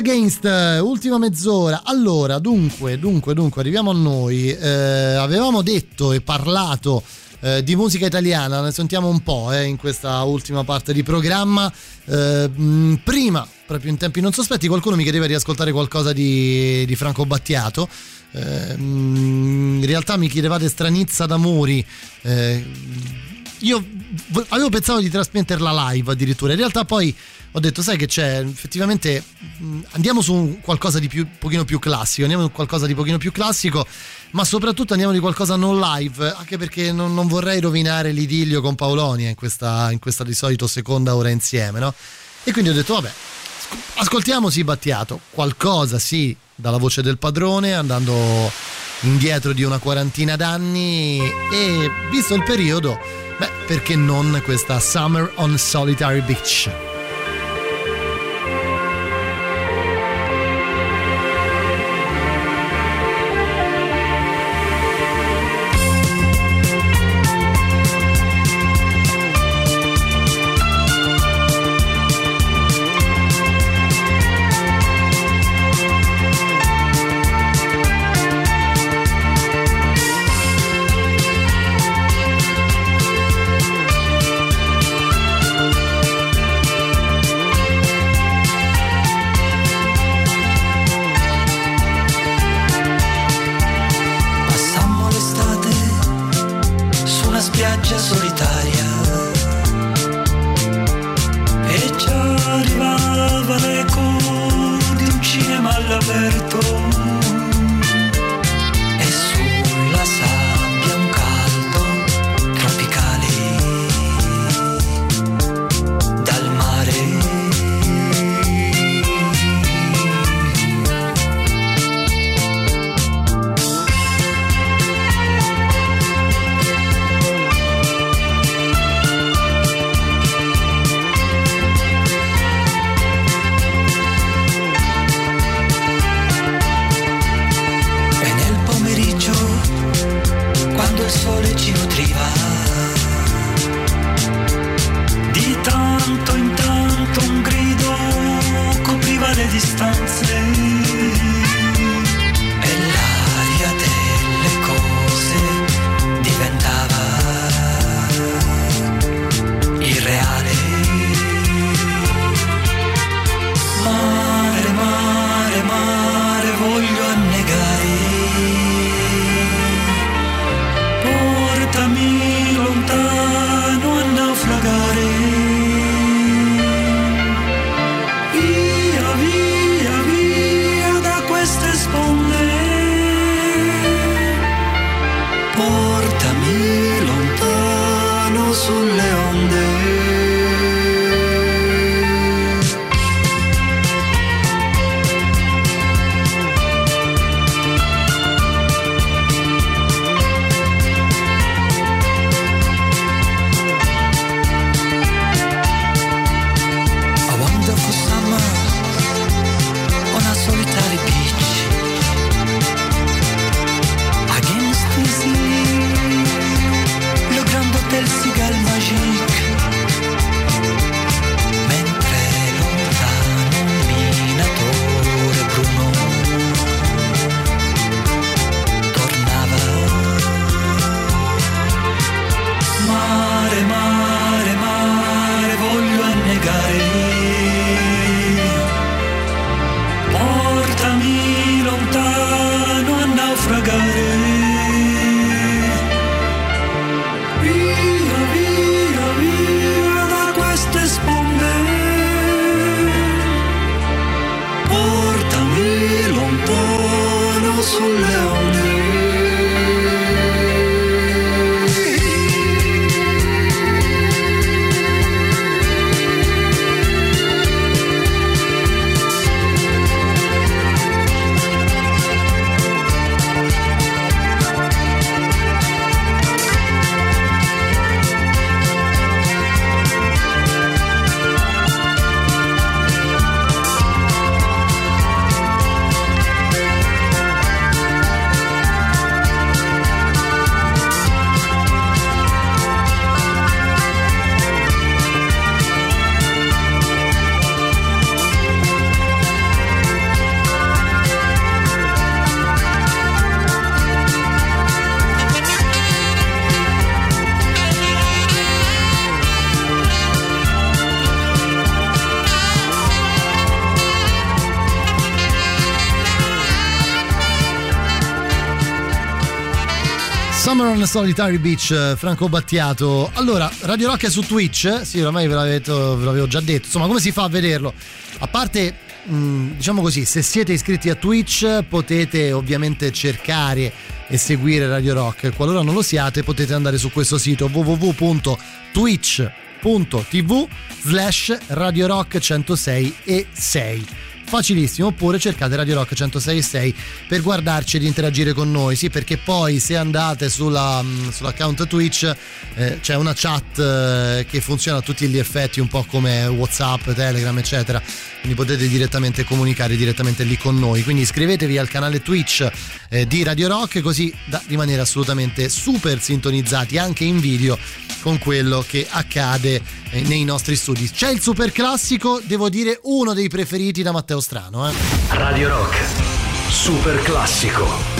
Speaker 14: Against, ultima mezz'ora. Allora, dunque, dunque, dunque, arriviamo a noi. Eh, avevamo detto e parlato eh, di musica italiana, ne sentiamo un po' eh, in questa ultima parte di programma. Eh, prima, proprio in tempi non sospetti, qualcuno mi chiedeva di ascoltare qualcosa di, di Franco Battiato. Eh, in realtà mi chiedevate Stranizza d'Amori. Eh, io avevo pensato di trasmetterla live addirittura, in realtà poi ho detto sai che c'è? Effettivamente andiamo su qualcosa di più pochino più classico andiamo su qualcosa di pochino più classico ma soprattutto andiamo di qualcosa non live anche perché non, non vorrei rovinare l'idillio con Paolonia in questa, in questa di solito seconda ora insieme no? e quindi ho detto vabbè ascoltiamo sì Battiato. Qualcosa sì dalla voce del padrone andando indietro di una quarantina d'anni e visto il periodo beh perché non questa Summer on Solitary Beach
Speaker 1: Solitary Beach, eh, Franco Battiato. Allora, Radio Rock è su Twitch, sì, ormai ve l'avevo, ve l'avevo già detto. Insomma, come si fa a vederlo? A parte, mm, diciamo così, se siete iscritti a Twitch potete ovviamente cercare e seguire Radio Rock. Qualora non lo siate, potete andare su questo sito www.twitch.tv slash Radio Rock 106 e 6 facilissimo oppure cercate Radio Rock 106.6 per guardarci ed interagire con noi. Sì perché poi se andate sulla, mm, sull'account Twitch eh, c'è una chat eh, che funziona a tutti gli effetti un po' come Whatsapp, Telegram eccetera quindi potete direttamente comunicare direttamente lì con noi quindi iscrivetevi al canale Twitch eh, di Radio Rock così da rimanere assolutamente super sintonizzati anche in video con quello che accade eh, nei nostri studi c'è il super classico devo dire uno dei preferiti da Matteo strano, eh.
Speaker 10: Radio Rock, super classico.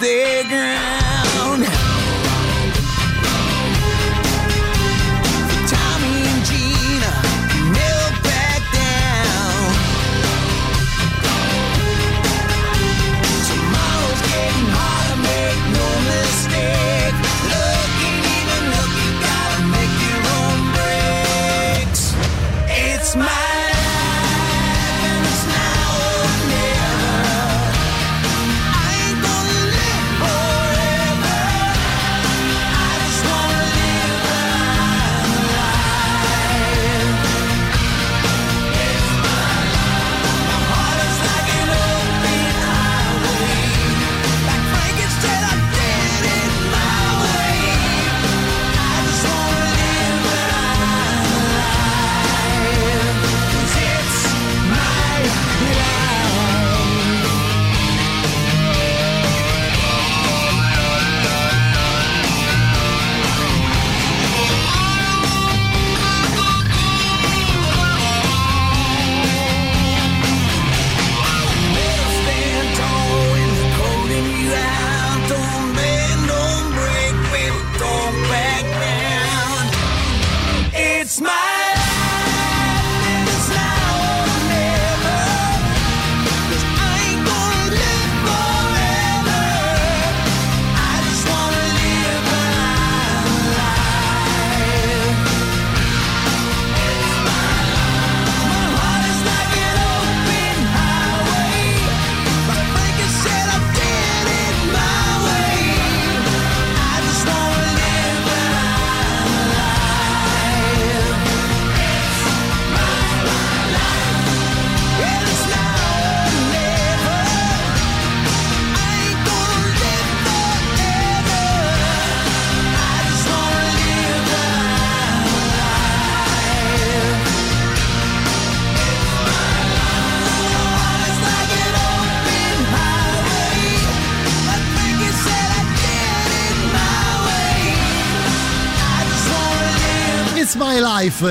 Speaker 5: their ground.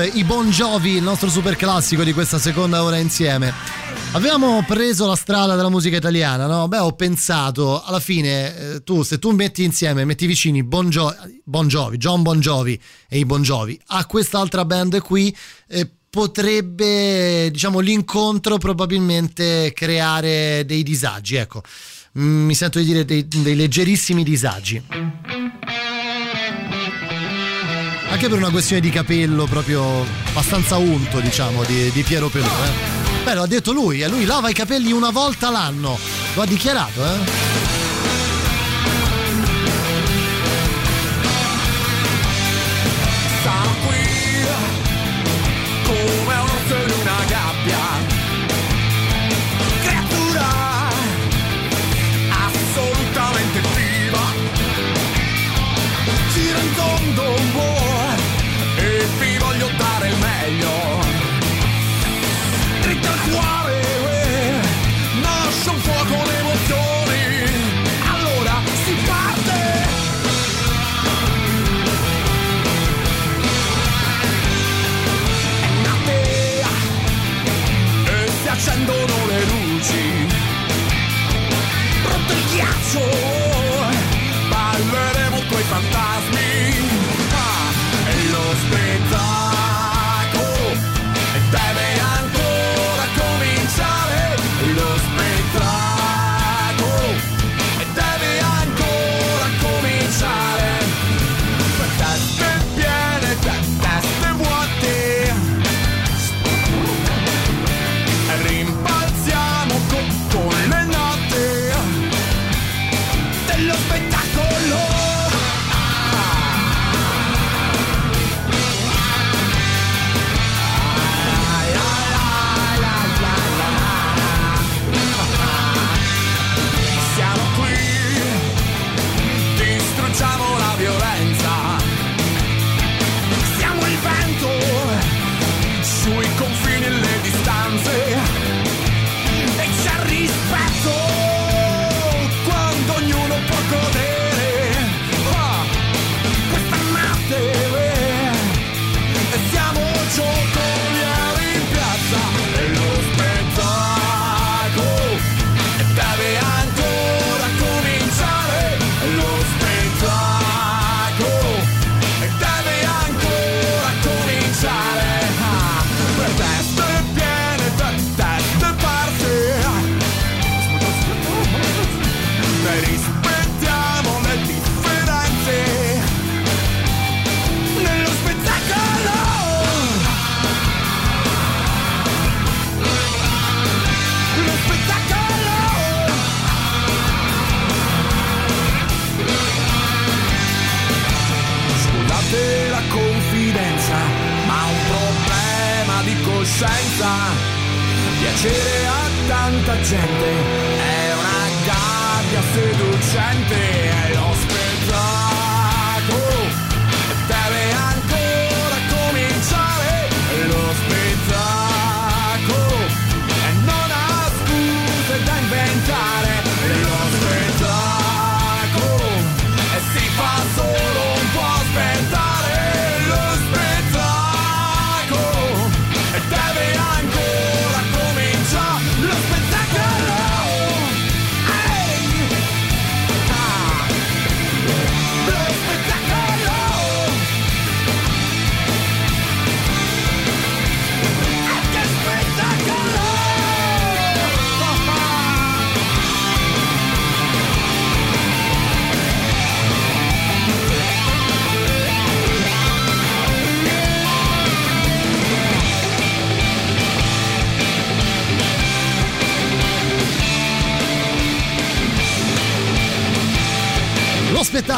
Speaker 1: I Bon Jovi, il nostro super classico di questa seconda ora insieme. Avevamo preso la strada della musica italiana, no? Beh, ho pensato, alla fine, eh, tu, se tu metti insieme, metti vicini bon, Gio- bon Jovi, John Bon Jovi e i Bon Jovi a quest'altra band qui, eh, potrebbe, diciamo, l'incontro probabilmente creare dei disagi, ecco
Speaker 15: mm, mi sento di dire dei, dei leggerissimi disagi. Anche per una questione di capello proprio abbastanza unto, diciamo, di, di Piero Pelù. Eh. Beh, lo ha detto lui, e lui lava i capelli una volta l'anno. Lo ha dichiarato, eh?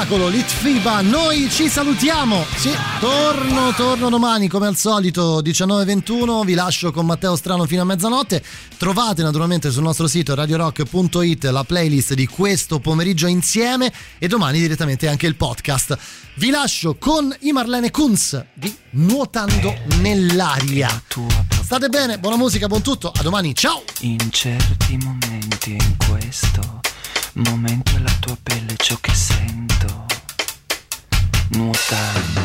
Speaker 15: Spettacolo Litfiba. Noi ci salutiamo. Sì, torno, torno domani come al solito 19.21. Vi lascio con Matteo Strano fino a mezzanotte. Trovate naturalmente sul nostro sito radiorock.it la playlist di questo pomeriggio insieme e domani direttamente anche il podcast. Vi lascio con i Marlene Kunz di Nuotando nell'aria. State bene, buona musica, buon tutto. A domani, ciao.
Speaker 13: In certi momenti in questo momento è la tua pelle ciò che sento. Nuotando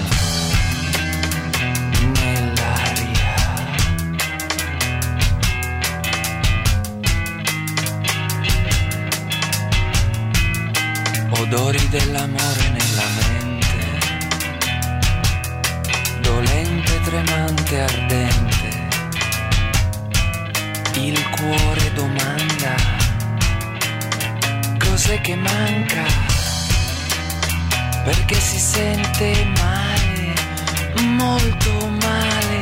Speaker 13: nell'aria. Odori dell'amore nella mente. Dolente tremante ardente. Il cuore domanda cos'è che manca, perché si sente male, molto male,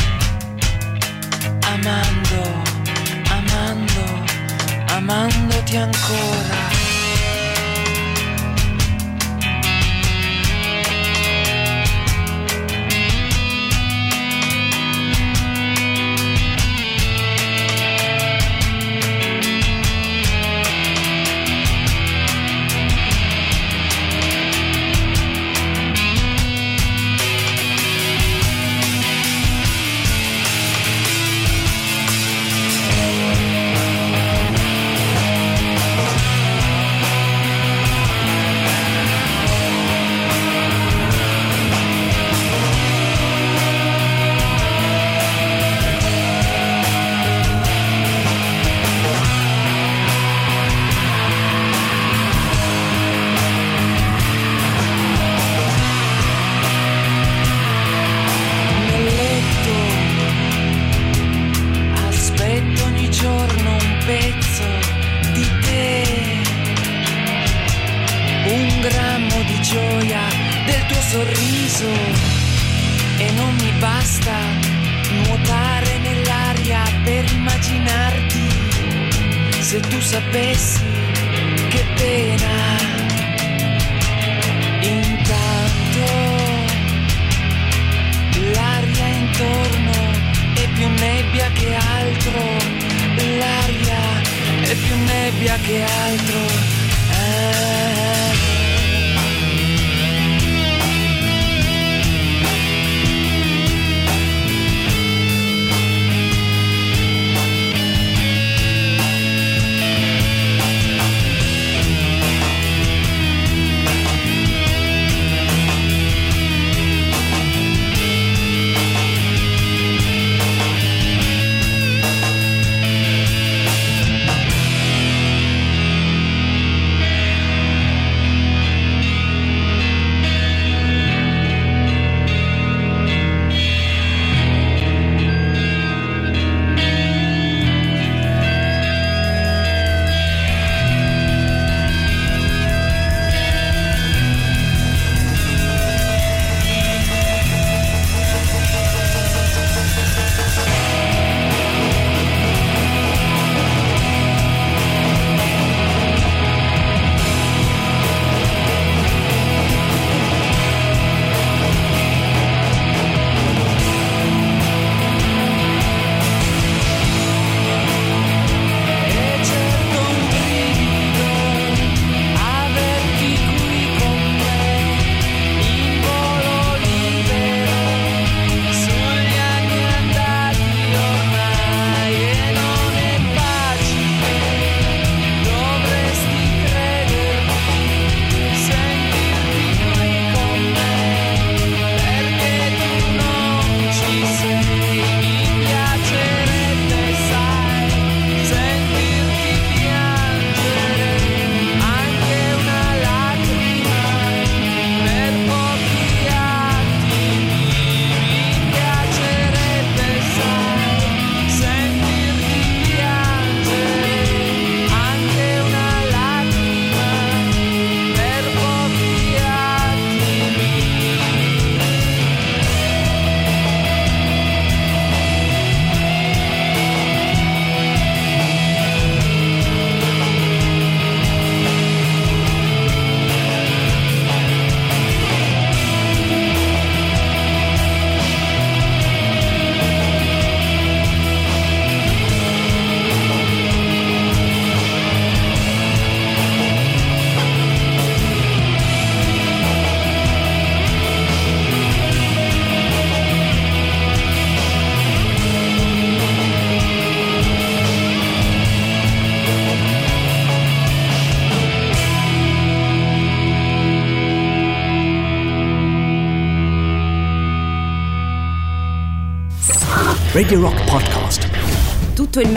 Speaker 13: amando, amando, amandoti ancora. altro